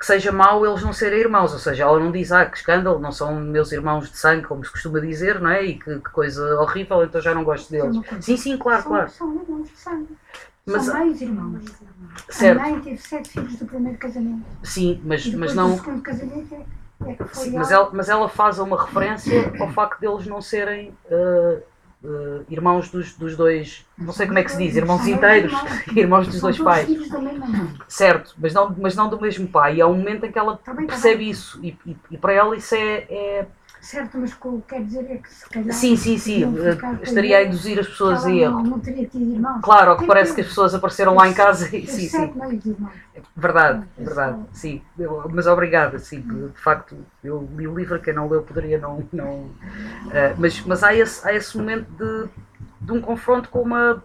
que seja mau eles não serem irmãos, ou seja, ela não diz, ah, que escândalo, não são meus irmãos de sangue, como se costuma dizer, não é? E que, que coisa horrível, então já não gosto deles. Sim, sim, claro, são, claro. São irmãos de sangue. Mas, são meios irmãos. Certo. A mãe teve sete filhos do primeiro casamento. Sim, mas, mas não. Casamento é Sim, mas, ela, mas ela faz uma referência ao facto deles não serem uh, uh, irmãos dos, dos dois, não sei como é que se diz, irmãos inteiros, irmãos dos dois pais. Certo, mas não, mas não do mesmo pai. E há um momento em que ela tá tá percebe isso e, e, e, para ela isso é, é Certo, mas o que quer dizer é que se calhar. Sim, sim, sim. Estaria a induzir as pessoas a erro. Não, não teria tido irmãos. Claro, ao que parece que as pessoas apareceram lá em casa e. Sim, sim. Irmãos. Verdade, verdade. Sim. Mas obrigada, sim. De facto, eu li o livro, quem não leu poderia não. não uh, mas mas há, esse, há esse momento de, de um confronto com uma.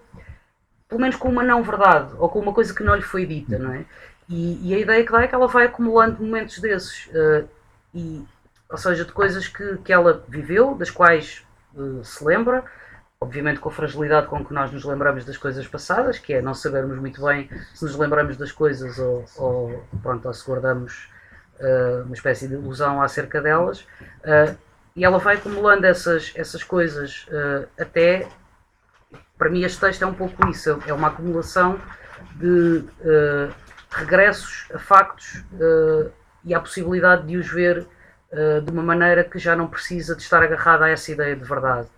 pelo menos com uma não-verdade, ou com uma coisa que não lhe foi dita, não é? E, e, a ideia que dá é que ela vai acumulando momentos desses. Uh, e, ou seja, de coisas que, que ela viveu, das quais uh, se lembra, obviamente com a fragilidade com que nós nos lembramos das coisas passadas, que é não sabermos muito bem se nos lembramos das coisas ou, ou pronto, ou se guardamos uh, uma espécie de ilusão acerca delas. Uh, e ela vai acumulando essas, essas coisas até. Para mim, este texto é um pouco isso, é uma acumulação de regressos a factos e a possibilidade de os ver uh, de uma maneira que já não precisa de estar agarrada a essa ideia de verdade.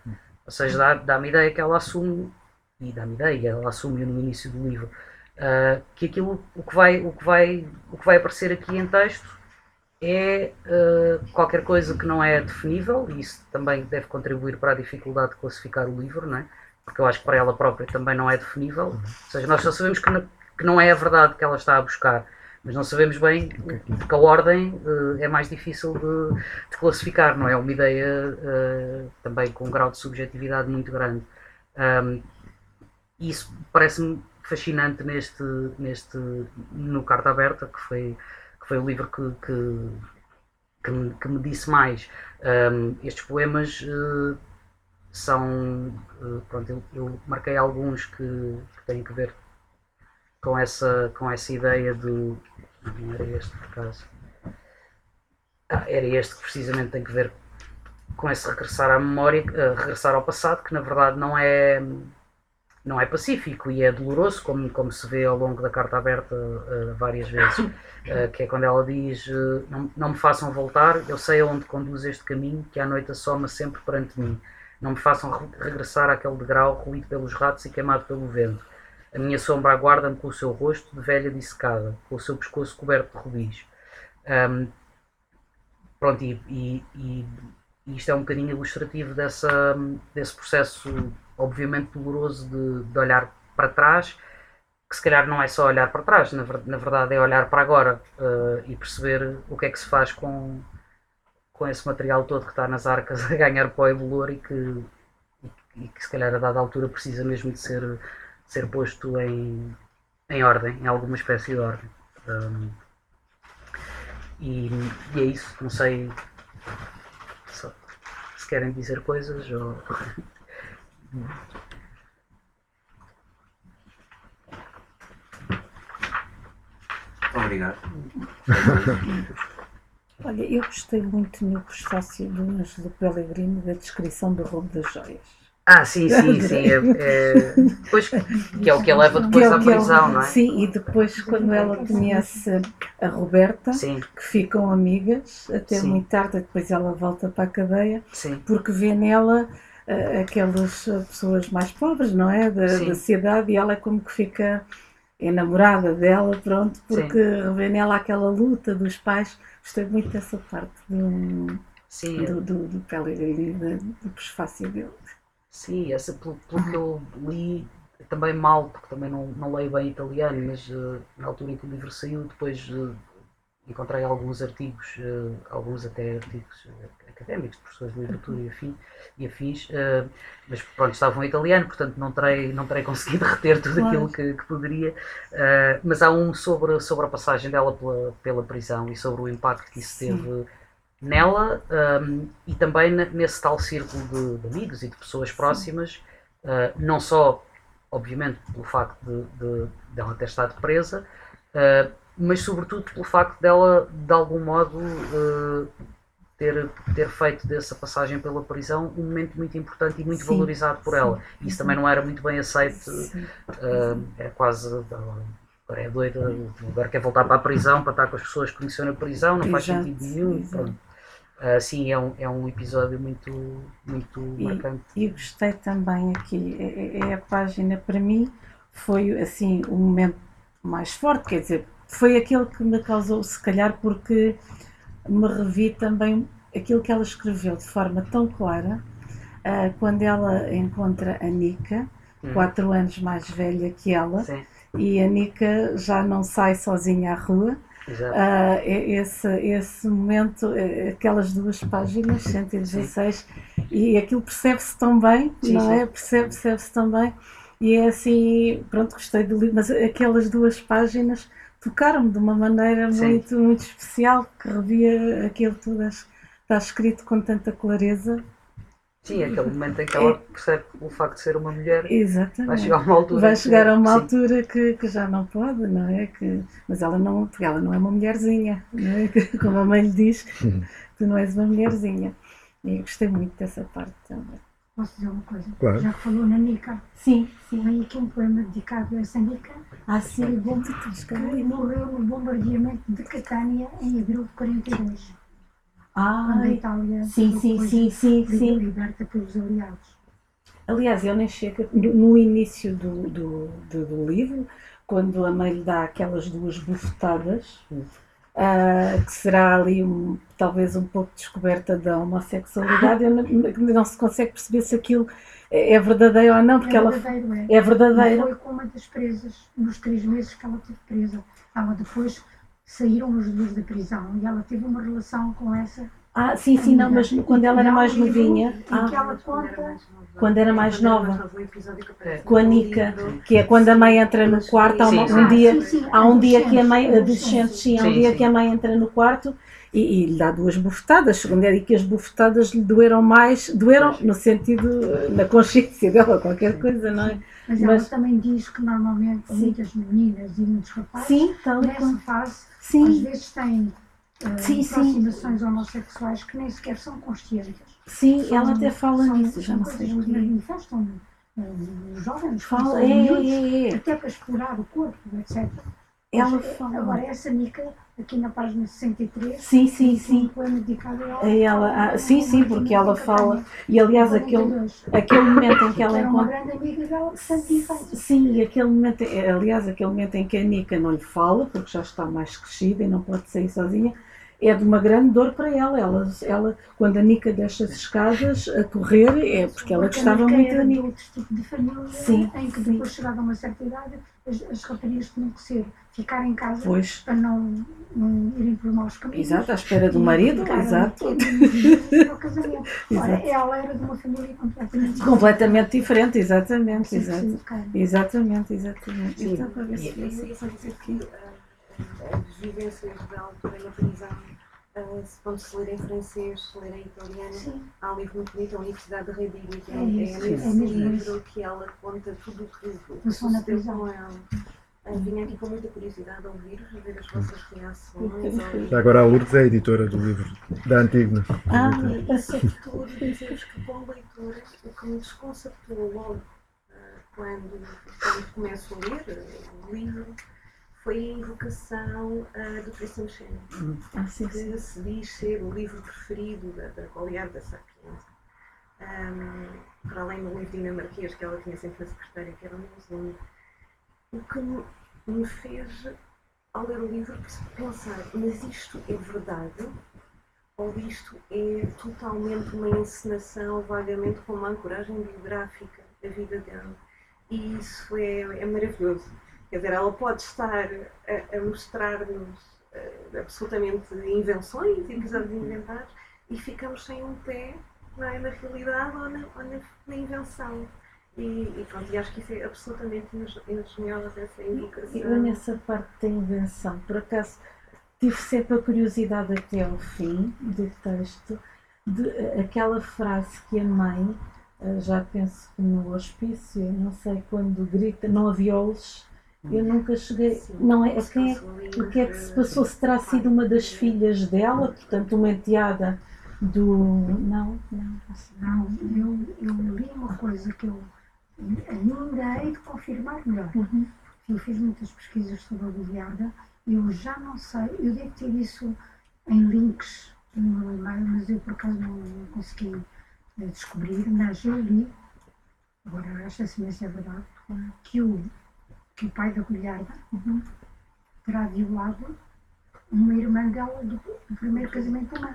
Ou seja, dá-me dá ideia que ela assume, e dá-me ideia, ela assume no início do livro, uh, que aquilo, o que, vai, o, que vai, o que vai aparecer aqui em texto é uh, qualquer coisa que não é definível, e isso também deve contribuir para a dificuldade de classificar o livro, não é? porque eu acho que para ela própria também não é definível. Ou seja, nós só sabemos que, que não é a verdade que ela está a buscar mas não sabemos bem, porque a ordem uh, é mais difícil de, de, classificar, não é? Uma ideia uh, também com um grau de subjetividade muito grande. Um, isso parece-me fascinante neste, neste no Carta Aberta, que foi, que foi o livro que, que, que, me, que me disse mais. Um, estes poemas uh, são. pronto, eu, eu, marquei alguns que, que têm que ver com essa, com essa ideia do, não era este por acaso. Ah, era este que precisamente tem que ver com esse regressar à memória, uh, regressar ao passado, que na verdade não é não é pacífico e é doloroso, como, como se vê ao longo da carta aberta uh, várias vezes, uh, que é quando ela diz não, não me façam voltar, eu sei aonde conduz este caminho, que à noite assoma sempre perante mim. Não me façam re regressar àquele degrau ruído pelos ratos e queimado pelo vento. A minha sombra aguarda-me com o seu rosto de velha dissecada, com o seu pescoço coberto de rubis. Um, pronto, e, e, e, isto é um bocadinho ilustrativo dessa, desse processo, obviamente doloroso, de, de, olhar para trás, que se calhar não é só olhar para trás, na, na verdade é olhar para agora uh, e perceber o que é que se faz com, com esse material todo que está nas arcas a ganhar pó e bolor e que, e que se calhar a dada altura precisa mesmo de ser ser posto em, em ordem, em alguma espécie de ordem. Um, e, e, é isso, não sei se, se querem dizer coisas ou. Obrigado. Olha, eu gostei muito no prefácio do Anjo do Pellegrino da descrição do roubo das joias. Ah, sim, sim, sim. É, é, depois, que é o que a leva depois é à prisão, não é? Sim, e depois quando ela conhece a Roberta, sim. que ficam amigas até sim. muito tarde, depois ela volta para a cadeia, sim. porque vê nela uh, aquelas pessoas mais pobres, não é? Da, da sociedade, e ela é como que fica enamorada dela, pronto, porque vê nela aquela luta dos pais. Gostei muito dessa parte do, Sim. do, do, do Pellegrini, do, do prefácio dele. Sim, essa pelo, pelo que eu li também mal, porque também não, não leio bem italiano, mas uh, na altura em que o livro saiu, depois uh, encontrei alguns artigos, uh, alguns até artigos académicos, de professores de literatura e, afim, e afins, mas pronto, estavam em italiano, portanto não terei, não terei conseguido reter tudo claro. aquilo que, que poderia, mas há um sobre, sobre a passagem dela pela, pela prisão e sobre o impacto que isso teve nela um, e também nesse tal círculo de, de, amigos e de pessoas próximas, uh, não só, obviamente, pelo facto de, de, de ela ter estado presa, uh, mas sobretudo pelo facto dela, de algum modo, uh, ter, ter feito dessa passagem pela prisão um momento muito importante e muito sim, valorizado por sim, ela. Isso também não era muito bem aceito, era quase agora é doida, agora quer voltar para a prisão para estar com as pessoas que conheceu na prisão, não faz Exato, sentido nenhum. Pronto. Uh, sim, é um, é um episódio muito, muito e, marcante. E gostei também aqui, é, é, é, a página para mim foi assim o momento mais forte, quer dizer, foi aquele que me causou, se calhar porque me revi também aquilo que ela escreveu de forma tão clara, uh, quando ela encontra a Nika, hum. quatro anos mais velha que ela, Sim. e a Nika já não sai sozinha à rua, Uh, esse, esse momento, eh, aquelas duas páginas, 116, sim. e aquilo percebe-se tão bem, sim, não é? Percebe-se percebe tão bem. E é assim, pronto, gostei do livro, mas aquelas duas páginas tocaram-me de uma maneira muito, muito especial, que revia aquilo tudo, está escrito com tanta clareza. Sim, aquele momento em que ela percebe o facto de ser uma mulher. Exatamente. Vai chegar a uma altura. Vai chegar a uma altura que, que já não pode, não é? Que, mas ela não, porque ela não é uma mulherzinha, não é? Como a mãe lhe diz, tu não és uma mulherzinha. E gostei muito dessa parte também. Posso dizer uma coisa? Claro. Já falou na Nica. Sim, sim. Tem aqui um poema dedicado a essa Nica. Ah, sim. Bom, que morreu no bombardeamento de Catânia em abril de 42. Ah, a Itália sim, sim, sim, sim, sim. liberta pelos aliados. Aliás, eu nem chego no início do, do, do, do livro, quando a mãe lhe dá aquelas duas bufetadas, uh, que será ali um, talvez um pouco descoberta da homossexualidade, não, não, se consegue perceber se aquilo é, é verdadeiro ou não, porque é ela é. é verdadeiro. Foi com uma das presas, nos três meses que ela esteve presa. Ela depois saíram os dois da prisão e ela teve uma relação com essa. Ah, sim, sim, não, mas quando ela era mais novinha. Ah, que ela conta, quando era mais nova. Com a Nica, que é quando a mãe entra no quarto, há um dia, há um dia que a mãe, adolescente, sim, há um dia que a mãe entra no quarto e, e lhe dá duas bufetadas, segundo é que as bufetadas lhe doeram mais, doeram no sentido, na consciência dela, qualquer coisa, não é? Mas, Mas ela também diz que normalmente sim. muitas meninas e muitos rapazes sim, tal nessa fase sim. às vezes têm uh, sim, aproximações homossexuais que nem sequer são conscientes. Sim, são, ela até fala são, nisso, já não sei. Que manifestam uh, os jovens, fala, é, é, é, até para explorar o corpo, etc. Ela. Agora, essa Mica, aqui na página 63, sim, sim, sim. um poema dedicado a ela. A ela ah, sim, sim, porque ela fala. E aliás, aquele, aquele momento em que ela encontra. uma grande amiga dela de Sim, e aquele momento, aliás, aquele momento em que a Nica não lhe fala, porque já está mais crescida e não pode sair sozinha é de uma grande dor para ela. Ela, ela quando a Nica deixa as escadas a correr, é porque ela gostava muito da Nica. outro tipo de família sim, em que depois, chegada a uma certa idade, as, as raparigas tinham que ser, ficar em casa pois. para não, não irem por maus caminhos. Exato, à espera do marido, exato. Ora, ela era de uma família completamente diferente. Completamente diferente, exatamente. Exato. Exatamente, exatamente. Sim. Então, para ver se e, aqui as vivências da altura na prisão uh, se se ler em francês, se ler em italiano. Sim. Há um livro muito bonito, a Universidade de Reading, que é, é, é nesse é livro que ela conta tudo o que sucedeu com ela. Uh, vim aqui com muita curiosidade a ouvir, a ver as vossas reações. Já agora a Lourdes é a editora do livro da Antigna. Ah, e sobretudo dizer-vos que com leitura o que me desconcertou logo uh, quando, quando começo a ler o livro foi a invocação uh, do Tristan Shannon, hum. ah, que se diz ser o livro preferido da, da Goliard da Sapienza. Um, para além do livro dinamarquês que ela tinha sempre na secretária, que era um. O que me, me fez, ao ler o livro, pensar: mas isto é verdade? Ou isto é totalmente uma encenação, vagamente com uma ancoragem biográfica da vida dela? E isso é, é maravilhoso Quer dizer, ela pode estar a, a mostrar-nos uh, absolutamente invenções, episódios inventados, e ficamos sem um pé é? na realidade ou na, ou na, na invenção. E, e, pronto, e acho que isso é absolutamente engenhoso, essa invocação. Eu nessa parte da invenção, por acaso, tive sempre a curiosidade até ao fim do texto, de aquela frase que a mãe, eh, já penso que no hospício, não sei quando grita, não havia olhos, eu nunca cheguei. Sim, não é, é o que é que se passou? Se terá sido uma das filhas dela, portanto, uma enteada do. Não, não. Não, eu, eu li uma coisa que eu ainda hei de confirmar melhor. Uhum. Eu fiz muitas pesquisas sobre a Goliarda eu já não sei, eu devo ter isso em links no meu e-mail, mas eu por acaso não, não consegui eh, descobrir, mas eu li, agora esta semestre é verdade, que o, que o pai da Goliarda uhum, terá violado uma irmã dela do, do primeiro casamento da mãe.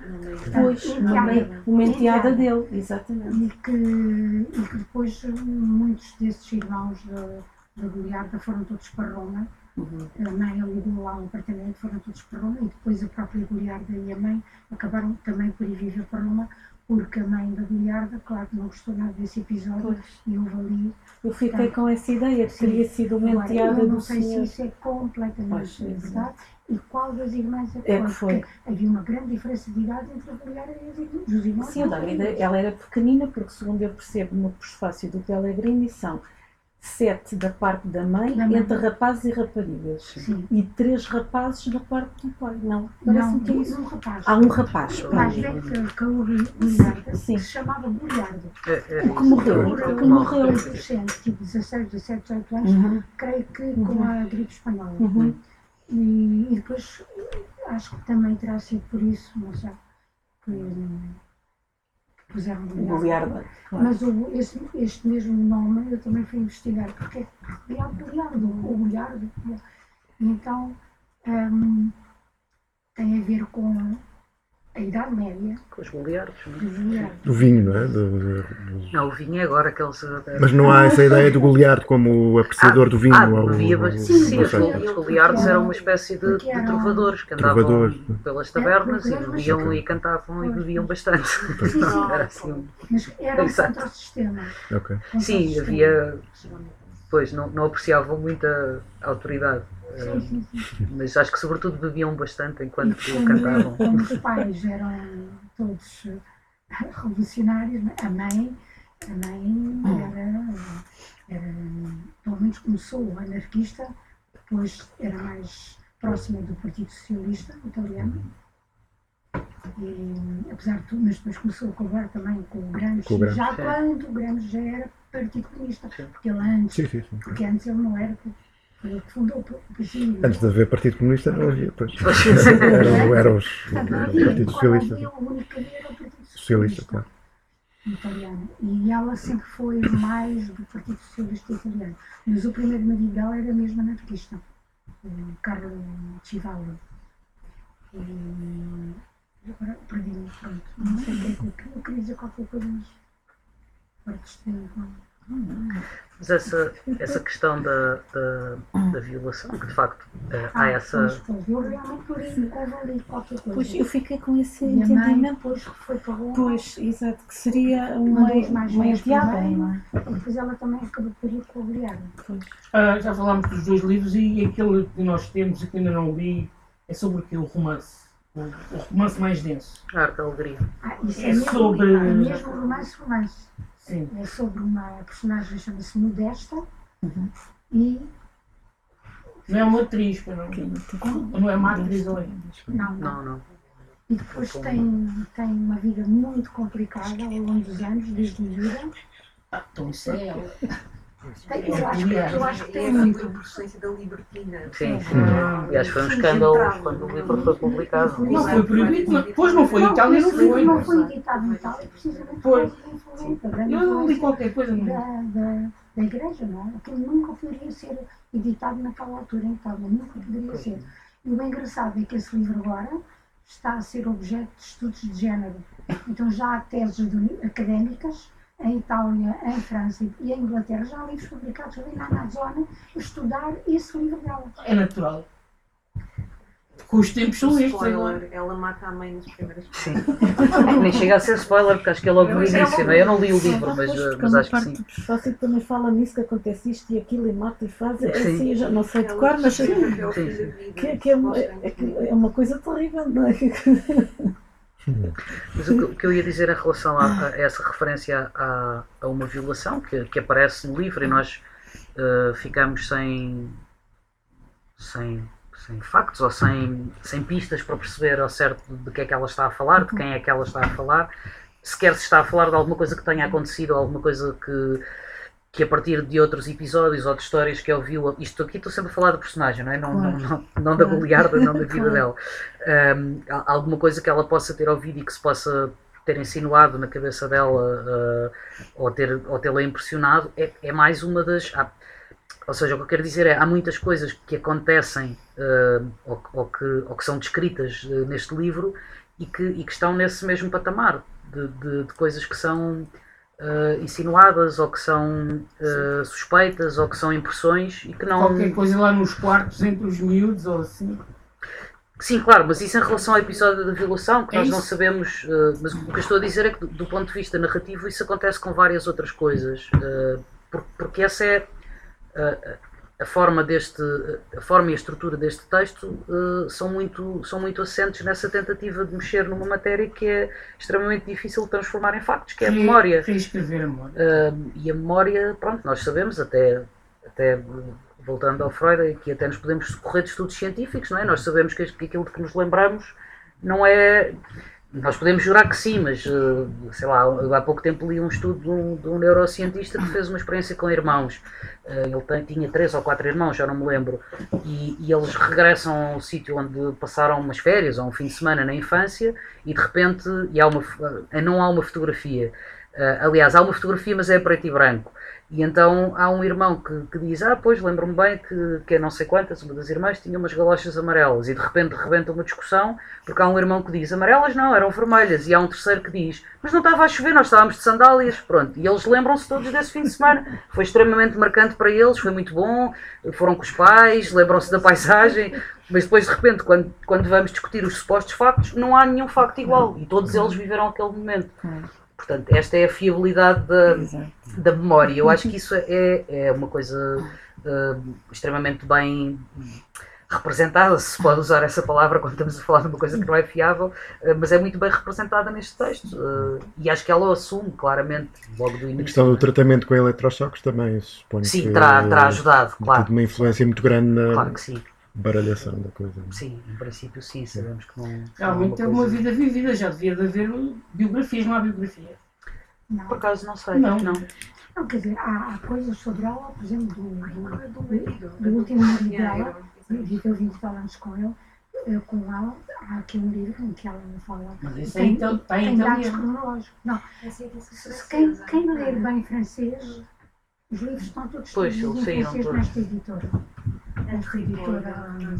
Pois, uma, uma enteada dele, exatamente. E que, e que depois muitos desses irmãos da, da Goliarda foram todos para Roma Uhum. A mãe alugou lá um apartamento, foram todos para Roma e depois a própria Goliarda e a mãe acabaram também por ir viver para Roma porque a mãe da Goliarda, claro, não gostou nada desse episódio pois. e houve ali. Eu fiquei com essa ideia que teria sido uma enteada do não sei senhor. se isso é completamente pois, verdade e qual das irmãs é que, é que foi. Porque havia uma grande diferença de idade entre a Goliarda e as irmãs. Os irmãos Sim, ela era pequenina, porque segundo eu percebo no prefácio do Pellegrini são sete da parte da mãe, da mãe. entre rapazes e raparigas. Sim. E três rapazes da parte do pai. Não, parece que é isso. Um rapaz. Há um rapaz. Mais velho que, o que se chamava Guilherme. É, é, o que morreu. O que morreu adolescente, tipo 16, 17, 18 anos, uhum. creio que uhum. com a gripe espanhola. Uhum. E, e, depois acho que também terá sido por isso, não sei, que puseram Goliarda. Claro. Mas o, este, este, mesmo nome eu também fui investigar, porque é Goliardo, ou Goliardo. Então um, tem a ver com a Idade Média. Com os goliardos, não é? Do vinho, não é? Do, do... Não, o vinho é agora aqueles. Mas não há essa ideia do goliardo como apreciador ah, do vinho? Ah, ou, havia, ou, sim, sim, os, os goliardos eram uma espécie de, de trovadores que andavam trovadores. pelas tabernas é, e bebiam e cantavam e bebiam bastante. era assim. Mas era um contra-sistema. Okay. Sim, havia. Pois, não, não apreciavam muita autoridade. Sim, sim, sim. Mas acho que sobretudo bebiam bastante enquanto como, cantavam. Como os pais eram todos revolucionários, a mãe, a mãe era, era pelo menos começou anarquista, depois era mais próxima do Partido Socialista Italiano. E, apesar de tudo, mas depois começou a colaborar também com o Gramsci, com o Gramsci já quando o Gramsci já era Partido Comunista, porque ele antes, sim, sim, sim. porque antes ele não era Antes de haver Partido Comunista não havia, pois. Eram, eram os Partido Socialista. Socialista, claro. Italiano. E ela sempre foi mais do Partido Socialista Italiano. Mas o primeiro marido dela era mesmo anarquista, o Carlo Civallo. E agora perdi-me, pronto. Não sei o que é que eu queria, dizer qualquer coisa, mas mas essa, essa questão da, da, da violação, que de facto é, há essa. Pois eu fiquei com esse entendimento. Depois foi para. Pois, exato, que seria uma, uma enteada. E depois ela também acabou por ir com o ah, Já falámos dos dois livros e aquele que nós temos e que ainda não li é sobre aquele romance. O, romance mais denso. A arte da alegria. Ah, isso é, é sobre. É mesmo romance, romance. Sim. É sobre uma personagem chama-se Modesta uhum. e. Não é uma atriz, não. Não é uma atriz ou é? Não, não. não. E depois tem, tem uma vida muito complicada ao longo dos anos, desde a vida. Ah, então isso é ela. Eu acho, que, eu acho que tem muito. a influência da libertina. Sim, sim. E acho que foi um escândalo quando o livro foi publicado. Não foi proibido, depois não foi. Itália não foi. Não foi editado em Itália, precisamente por Eu li qualquer coisa da, da, da igreja, não é? Aquilo nunca poderia ser editado naquela altura em Itália, nunca poderia ser. E o engraçado é que esse livro agora está a ser objeto de estudos de género. Então já há teses académicas em Itália, em França e em Inglaterra, já há livros publicados ali na Amazônia estudar esse livro dela. É natural. Com os tempos são estes agora. Ela mata a mãe nas primeiras Sim. Nem chega a ser spoiler, porque acho que é logo no início, é? Eu não li o livro, mas, mas acho que sim. O prefácio também fala nisso, que acontece isto e aquilo, e mata e faz. É assim, eu já não sei de cor, mas. Sim. Que, que é, uma, é, é uma coisa terrível, não é? Mas o que, eu ia dizer em relação a, a essa referência a, a, uma violação que, que aparece no livro e nós uh, ficamos sem, sem, sem factos ou sem, sem pistas para perceber ao certo de que é que ela está a falar, de quem é que ela está a falar, sequer se está a falar de alguma coisa que tenha acontecido alguma coisa que que a partir de outros episódios ou de histórias que ouviu, isto aqui estou sempre a falar do personagem, não é? Não, claro. não, não, não, da Goliarda, não da vida dela. Um, alguma coisa que ela possa ter ouvido e que se possa ter insinuado na cabeça dela uh, ou, ter, ou tê-la impressionado é, é mais uma das. Há, ou seja, o que eu quero dizer é há muitas coisas que acontecem uh, ou, ou, que, ou que são descritas uh, neste livro e que, e que estão nesse mesmo patamar de, de, de coisas que são uh, insinuadas ou que são uh, suspeitas ou que são impressões e que não. Qualquer coisa lá nos quartos entre os miúdos ou assim. Sim, claro, mas isso em relação ao episódio da violação, que é nós isso? não sabemos. Uh, mas o que eu estou a dizer é que, do, do, ponto de vista narrativo, isso acontece com várias outras coisas. porque essa é a forma deste a forma e a estrutura deste texto uh, são muito são muito assentes nessa tentativa de mexer numa matéria que é extremamente difícil de transformar em factos que é a memória. reescrever a memória. Uh, e a memória pronto nós sabemos até até voltando ao Freud que até nos podemos socorrer de estudos científicos não é? Nós sabemos que, que aquilo de que nos lembramos não é nós podemos jurar que sim, mas eh, sei lá, há pouco tempo li um estudo de um, de um neurocientista que fez uma experiência com irmãos. Eh, ele tem, tinha três ou quatro irmãos, já não me lembro, e, e, eles regressam ao sítio onde passaram umas férias ou um fim de semana na infância e de repente e há uma, eh, não há uma fotografia. aliás, há uma fotografia, mas é preto e branco. E então há um irmão que, que diz: Ah, pois lembro-me bem que, que é não sei quantas, uma das irmãs tinha umas galochas amarelas. E de repente rebenta uma discussão, porque há um irmão que diz: Amarelas não, eram vermelhas. E há um terceiro que diz: Mas não estava a chover, nós estávamos de sandálias. Pronto. E eles lembram-se todos desse fim de semana. Foi extremamente marcante para eles, foi muito bom. Foram com os pais, lembram-se da paisagem. Mas depois, de repente, quando, quando vamos discutir os supostos factos, não há nenhum facto igual. E todos eles viveram aquele momento. Portanto, esta é a fiabilidade da, da memória. Eu acho que isso é, é uma coisa uh, extremamente bem representada, se pode usar essa palavra quando estamos a falar de uma coisa que não é fiável, uh, mas é muito bem representada neste texto. Uh, e acho que ela o assume claramente logo do início. A questão do tratamento com eletrochoques também, suponho Sim, que terá, terá ajudado, claro. uma influência muito grande na, claro que sim baralhação da coisa. Sim, em princípio sim, sabemos que não. Realmente é uma vida vivida, já devia de haver biografias, não há biografia. Não. Por acaso não sei. Não. não. Não, quer dizer, há, há coisas sobre ela, por exemplo, do, do, do, do último marido dela, viveu 20 anos com ele, eh, com ela, há aqui um livro em que ela me fala. Mas isso tem, então, tem, tem dados cronológicos. Não, quem, quem ler bem francês, os livros estão todos pois, em francês nesta editora esta editora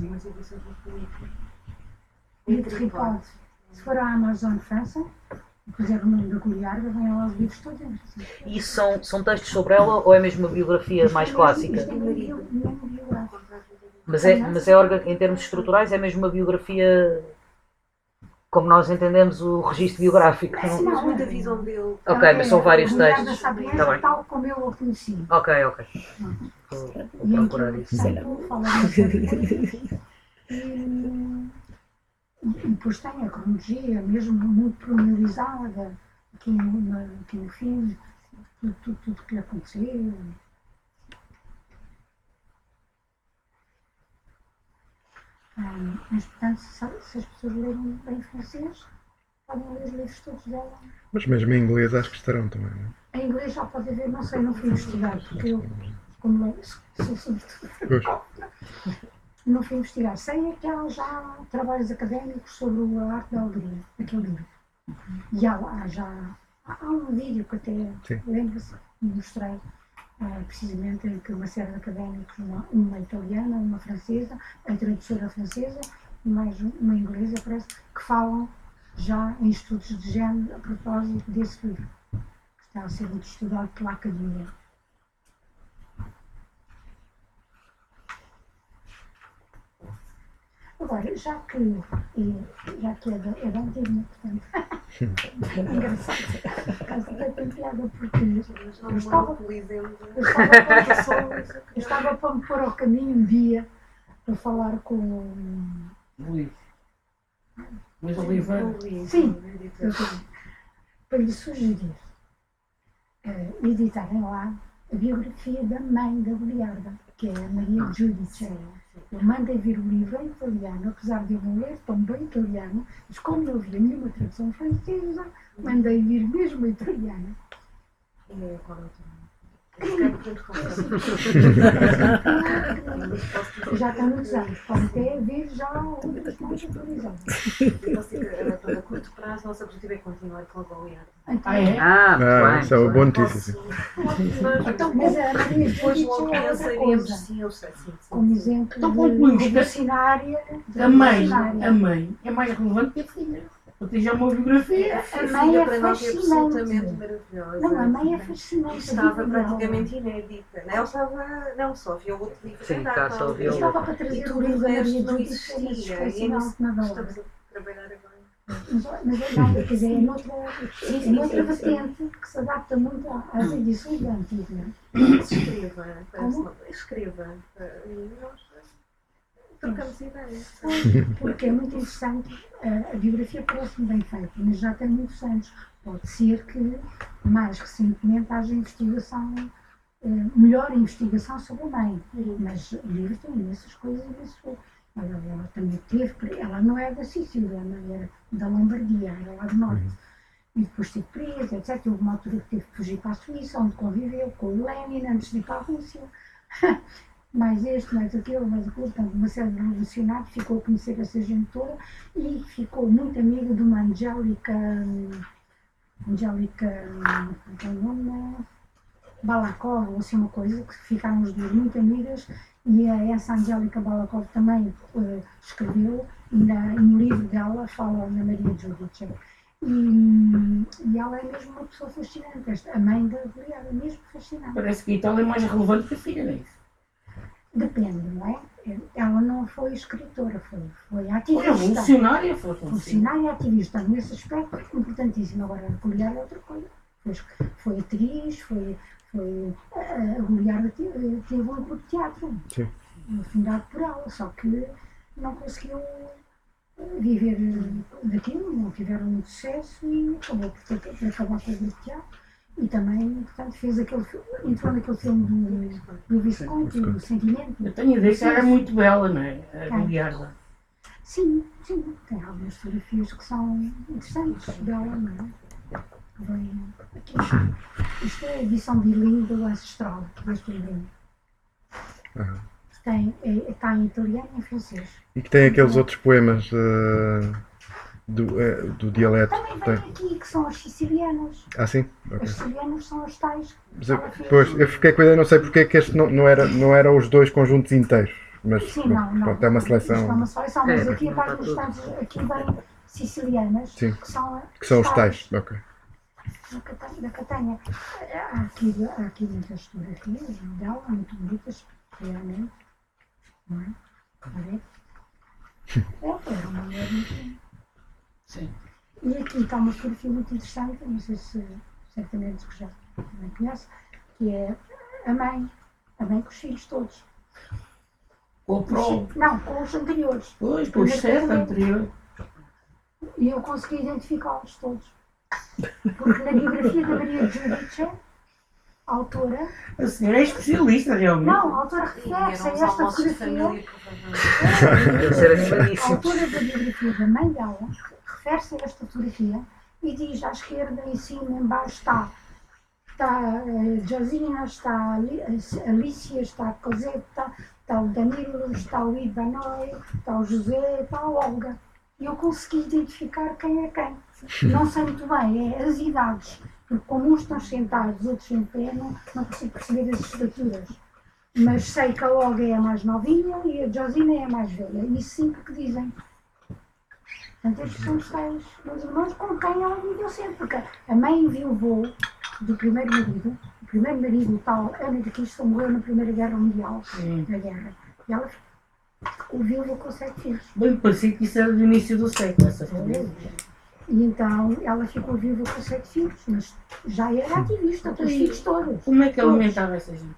e Tripod. Se for a Amazon França, nome da Goliarda, vem lá os livros todos. E isso são, são textos sobre ela ou é mesmo uma biografia mais clássica? É. Mas é, mas é em termos estruturais é mesmo uma biografia como nós entendemos o registro biográfico. É, não, não, muita visão dele. Ok, mas são vários textos. Tá bem. Tal como eu o conheci. Ok, ok. Vou, vou procurar isso. E depois tem a cronologia, mesmo muito promenorizada, aqui no, aqui no fim, tudo, tudo, que lhe aconteceu. Um, mas, portanto, se, se, as pessoas lerem bem francês, podem ler os livros todos dela. Mas mesmo em inglês acho que estarão também, não é? Em inglês já pode haver, não sei, não fui investigar, porque eu, como leio, sou sobretudo. Não fui investigar. Sei é que há já trabalhos académicos sobre a arte da alegria, aquele livro. E há, há já há um vídeo que até lembro-se, mostrei uh, precisamente em que uma série de académicos, uma, uma italiana, uma francesa, a tradutora francesa e mais uma inglesa, parece, que falam já em estudos de género a propósito desse livro, que está a ser muito estudado pela academia. Agora, já que, e, já que é da, é da antiga, portanto, é engraçado, por causa da piada, porque eu estava, eu, estava para, eu estava para me pôr ao caminho um dia para falar com Luís. Luís Oliveira? Sim, para lhe sugerir uh, editarem lá a biografia da mãe da Beliarda, que é a Maria Giudice. Eu mandei vir o livro em italiano, apesar de eu não ler tão bem italiano, mas como não havia nenhuma tradução francesa, mandei vir mesmo italiano. E já está muitos anos, pode até ver já outras mais atualizadas. A curto prazo, nosso objetivo é continuar com a Goliath. Então, ah, é? Ah, ah isso é uma boa notícia. Então, mas a Maria depois logo pensaríamos sim, eu sei, sim. Como exemplo, então, concluímos que a mãe, a mãe é mais relevante que a filha. Porque já uma biografia. A mãe é fascinante. maravilhosa. Não, a mãe é fascinante. Estava praticamente inédita. Ela estava, não só viu outro livro. Sim, cá só. Estava para trazer o livro da Maria não existia. E estamos a trabalhar agora. Mas, mas não, quer dizer, é noutra, é noutra vertente que se adapta muito às edições da antiga. Escreva, escreva. E nós trocamos ideias. Porque é muito interessante, a, a biografia parece-me bem feita, mas já tem muitos anos. Pode ser que, mais recentemente, haja investigação, eh, melhor investigação sobre a mãe. Mas o livro tem imensas coisas, imensas coisas. Ela, ela, também teve, ela não é da Sicília, ela era da Lombardia, era lá do norte. E depois esteve presa, etc. Houve uma altura que teve que fugir para a Suíça, onde conviveu com o Lenin antes de ir para a Rússia. mais este, mais aquele, mais aquele, portanto, uma série de revolucionários, ficou a conhecer essa gente toda e ficou muito amiga de uma Angélica, Angélica, é o nome? Balakov, ou assim uma coisa, que ficaram os dois muito amigas e essa Angélica Balakov também uh, escreveu na, no livro dela fala na Maria Judice. E, e ela é mesmo uma pessoa fascinante, a mãe da Juliana, é mesmo fascinante. Parece que Itália é mais relevante que a filha, não é isso? Depende, não é? Ela não foi escritora, foi, foi ativista. Foi funcionária, foi funcionária e ativista. Nesse aspecto, importantíssimo. Agora, a Goliarda é outra coisa. Foi, foi atriz, foi. foi a Goliarda teve, teve um grupo de teatro, Sim. fundado por ela, só que não conseguiu viver daquilo, não tiveram muito sucesso e acabou por, ter, por acabar com o grupo de teatro. E também, portanto, fez aquele entrou naquele filme do, do Visconti, o Sentimento. Eu tenho a ideia que era muito bela, não é? A Goliarda. Sim, sim, tem algumas fotografias que são interessantes dela, não é? Bem, aqui. Isto é a edição bilingue do Ancestral, deste livro. Uhum. Tem, é, está em italiano e em francês. E que tem aqueles outros poemas. Uh do, é, do dialeto. Também vem aqui, que são as sicilianas. Ah, sim? Okay. As sicilianas são as tais. Eu, pois, eu fiquei com a ideia, não sei porque é que este não, não, era, não era os dois conjuntos inteiros. Mas sim, não, não. Pronto, é uma seleção. Isto é uma seleção, mas é, aqui aqui vem sicilianas, sim. que são, que são os tais. Ok. Da Catanha. Há aqui, há aqui muitas fotografias dela, muito bonitas, realmente. Não é? É, é uma mulher muito Sim. E aqui está uma fotografia muito interessante, não sei se certamente que já também conhece, que é a mãe, a mãe com os filhos todos. Com o Pro? Não, com os anteriores. Pois, com os sete anteriores. E eu consegui identificá-los todos. Porque na biografia da Maria Judice, a autora. A senhora é especialista, realmente. Não, a autora refere-se a esta fotografia. A autora da biografia da mãe dela refere-se a esta fotografia e diz à esquerda, em cima, em baixo está, está uh, Josina, está a Alicia, está Cosetta, está o Danilo, está o Ivanoi, está o José, está a Olga. E eu consegui identificar quem é quem. Não sei muito bem, é as idades, porque como uns estão sentados, outros em pé, não, não consigo perceber as estaturas. Mas sei que a Olga é a mais novinha e a Josina é a mais velha. Isso sim que dizem. Portanto, estes são os meus irmãos com quem ela viveu sempre, porque a mãe viuvou do primeiro marido, o primeiro marido, o tal Ana de Cristo, morreu na Primeira Guerra Mundial, Sim. na guerra. E ela o viúvo com sete filhos. Bem, parecia que isso era do início do século, essa família. E então ela ficou viva com sete filhos, mas já era ativista, com os filhos todos. Como é que alimentava essa gente?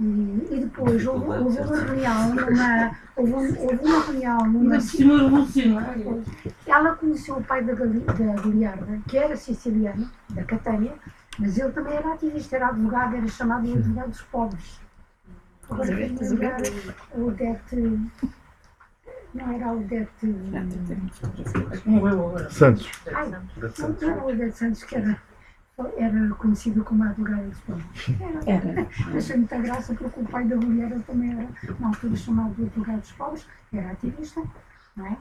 E, e depois houve, houve uma reunião numa. Houve, houve uma reunião numa. cima revolucionária. Ela conheceu o pai da, Gali, da Goliarda, que era siciliano, da Catânia, mas ele também era ativista, era advogado, era chamado de advogado dos pobres. Agora o Odete. Não era o Odete. Santos. Ai, não era o Odete Santos que era era conhecido como advogado dos pobres. Era. era. Achei muita graça porque o pai da mulher também era, na altura, chamado de dos pobres, era ativista, não é?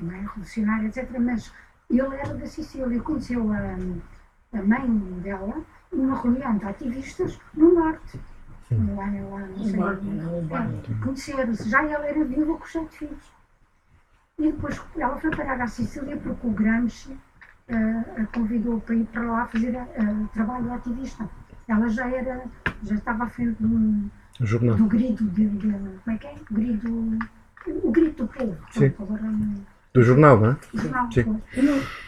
Não é? Revolucionário, etc. Mas ele era da Sicília, conheceu a, a mãe dela numa reunião de ativistas no norte. Lá, lá, não sei. É, Conheceram-se. Já ela era viva com os sete filhos. E depois ela foi parar à Sicília porque o Gramsci uh, convidou para ir para lá fazer uh, trabalho ativista. Ela já era, já estava à frente do, Jornal. do grito de, de, como é que é? O grito, o grito do povo. Sim. Do jornal, não é? Jornal, Sim.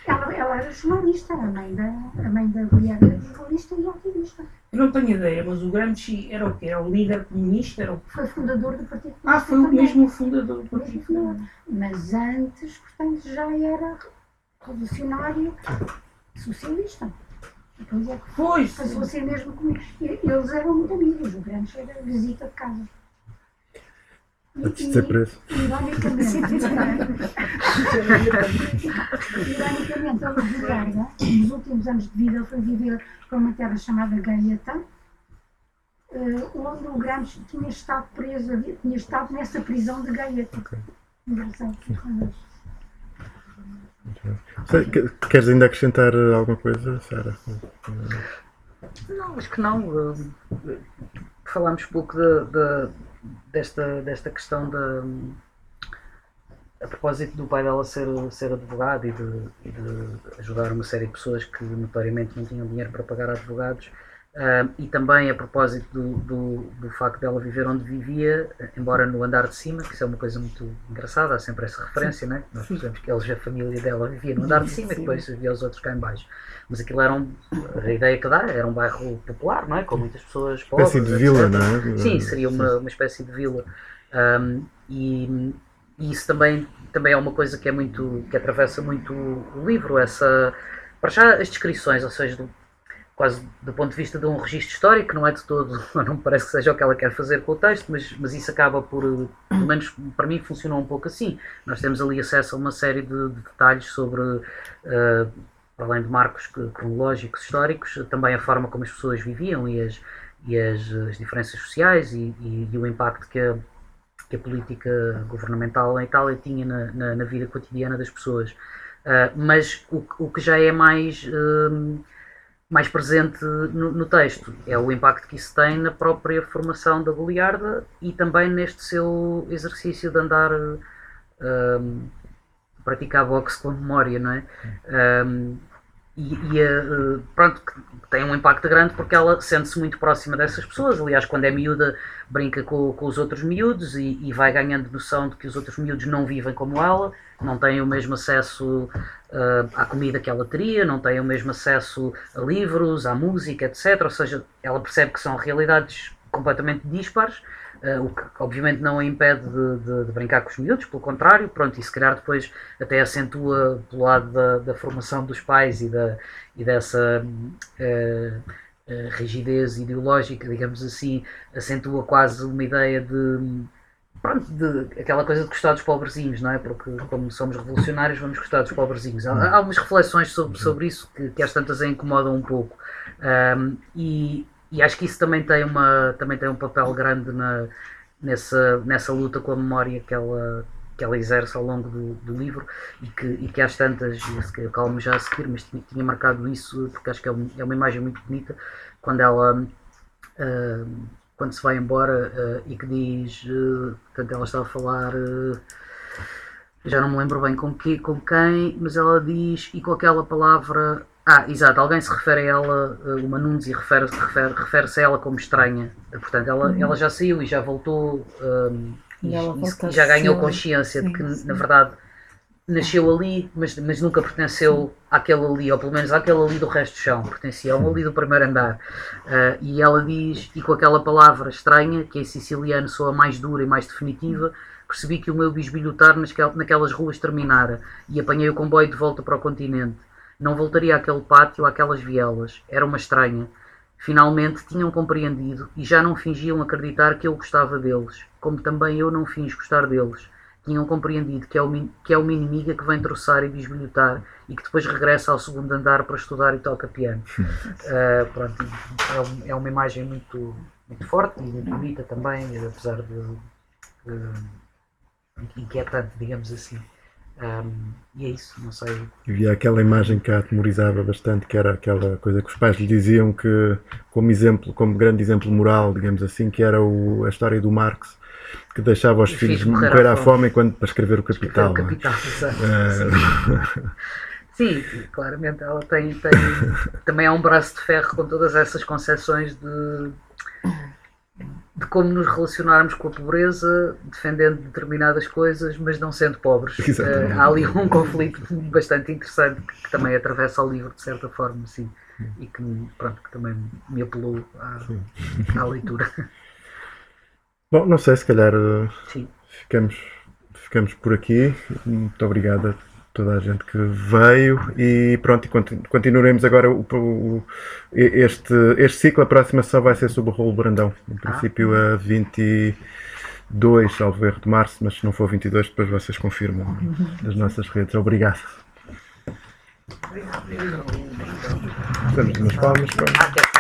Ela, ela era jornalista, a mãe da, a mãe da mulher era jornalista e ativista. Eu não tenho ideia, mas o Gramsci era o quê? Era o líder comunista? Era o... Foi fundador do Partido Comunista. Ah, foi o mesmo fundador do Partido Comunista. Mas antes, portanto, já era revolucionário socialista. Depois é que foi. Passou a ser mesmo comigo. Eles eram muito amigos, o grande era visita de casa. Antes de ser preso. Ironicamente, ironicamente, ele de Gaia, nos últimos anos de vida, foi viver para uma terra chamada Gaeta, onde o Gramsci tinha estado preso, tinha estado nessa prisão de Gaeta. Okay. Engraçado. Queres ainda acrescentar alguma coisa, Sara? Não, acho que não. Falámos pouco de, de, desta, desta questão da. A propósito do pai dela ser, ser advogado e de, de ajudar uma série de pessoas que notoriamente não tinham dinheiro para pagar advogados, Uh, e também a propósito do, do, do, facto dela viver onde vivia, embora no andar de cima, que isso é uma coisa muito engraçada, há sempre essa referência, né? Nós sabemos que eles, a família dela vivia no andar de cima e depois vivia os outros cá em baixo. Mas aquilo era um, a ideia que dá, era um bairro popular, não é? Com muitas pessoas pobres. Uma espécie de vila, não é? Sim, seria uma, uma espécie de vila. Um, e, e, isso também, também é uma coisa que é muito, que atravessa muito o livro, essa, para já as descrições, ou seja, do, quase do ponto de vista de um registro histórico, não é de todo, não parece que seja o que ela quer fazer com o texto, mas, mas isso acaba por, pelo menos para mim, funcionou um pouco assim. Nós temos ali acesso a uma série de, de detalhes sobre, uh, além de marcos cronológicos, históricos, também a forma como as pessoas viviam e as, e as, as diferenças sociais e, e, e, o impacto que a, que a política governamental em Itália tinha na, na, na vida cotidiana das pessoas. Uh, mas o, o que já é mais. Uh, mais presente no, no, texto é o impacto que isso tem na própria formação da Goliarda e também neste seu exercício de andar um, praticar boxe com memória, não é? Um, e, e uh, pronto, tem um impacto grande porque ela sente-se muito próxima dessas pessoas. Aliás, quando é miúda, brinca com, com os outros miúdos e, e, vai ganhando noção de que os outros miúdos não vivem como ela, não têm o mesmo acesso uh, à comida que ela teria, não têm o mesmo acesso a livros, à música, etc. Ou seja, ela percebe que são realidades completamente dispares Uh, o que obviamente não a impede de, de, de, brincar com os miúdos, pelo contrário, pronto, e se calhar depois até acentua pelo lado da, da formação dos pais e, da, e dessa uh, rigidez ideológica, digamos assim, acentua quase uma ideia de, pronto, de aquela coisa de gostar dos pobrezinhos, não é? Porque como somos revolucionários vamos gostar dos pobrezinhos. Há, há algumas reflexões sobre, sobre isso que, que às tantas a incomodam um pouco. Um, e, e acho que isso também tem, uma, também tem um papel grande na, nessa, nessa luta com a memória que ela, que ela exerce ao longo do, do livro e que, e que às tantas, eu calmo já a seguir, mas tinha, tinha marcado isso porque acho que é, um, é uma imagem muito bonita quando ela uh, quando se vai embora uh, e que diz, uh, portanto ela está a falar já não me lembro bem com, que, com quem, mas ela diz e com aquela palavra Ah, exato, alguém se refere a ela, uma Nunes, e refere-se refere, refere a ela como estranha. Portanto, ela, uhum. ela já saiu e já voltou um, e, e, e, já ganhou consciência sim, de que, sim. na verdade, nasceu ali, mas, mas nunca pertenceu àquele ali, ou pelo menos àquele ali do resto do chão, pertencia ao ali do primeiro andar. Uh, e ela diz, e com aquela palavra estranha, que em siciliano soa mais dura e mais definitiva, percebi que o meu bisbilhotar naquelas ruas terminara e apanhei o comboio de volta para o continente. Não voltaria àquele pátio, àquelas vielas. Era uma estranha. Finalmente tinham compreendido e já não fingiam acreditar que eu gostava deles, como também eu não finjo gostar deles tinham compreendido que é, uma, que é uma inimiga que vem troçar e bisbilhotar e que depois regressa ao segundo andar para estudar e toca piano. uh, pronto, é, é, uma imagem muito, muito forte e muito bonita também, apesar de, de inquietante, digamos assim. Um, e é isso, não sei. Havia aquela imagem que a atemorizava bastante, que era aquela coisa que os pais lhe diziam que, como exemplo, como grande exemplo moral, digamos assim, que era o, a história do Marx, que deixava os, filhos morrer, à fome enquanto para escrever o Capital. Escrever o é? Capital, exato. Sim. sim, claramente ela tem, tem também há um braço de ferro com todas essas concepções de, de como nos relacionarmos com a pobreza, defendendo determinadas coisas, mas não sendo pobres. Uh, há ali um conflito bastante interessante que, que, também atravessa o livro de certa forma, sim, e que, pronto, que também me apelou à, à leitura. Bom, não sei, se calhar Sim. ficamos, ficamos por aqui. Muito obrigado a toda a gente que veio e pronto, e continuaremos agora o, o, este, este ciclo. A próxima só vai ser sobre o rolo Brandão. Em princípio, ah. a 22, salvo erro, de março, mas se não for 22, depois vocês confirmam nas nossas redes. Obrigado. Estamos nas palmas. papel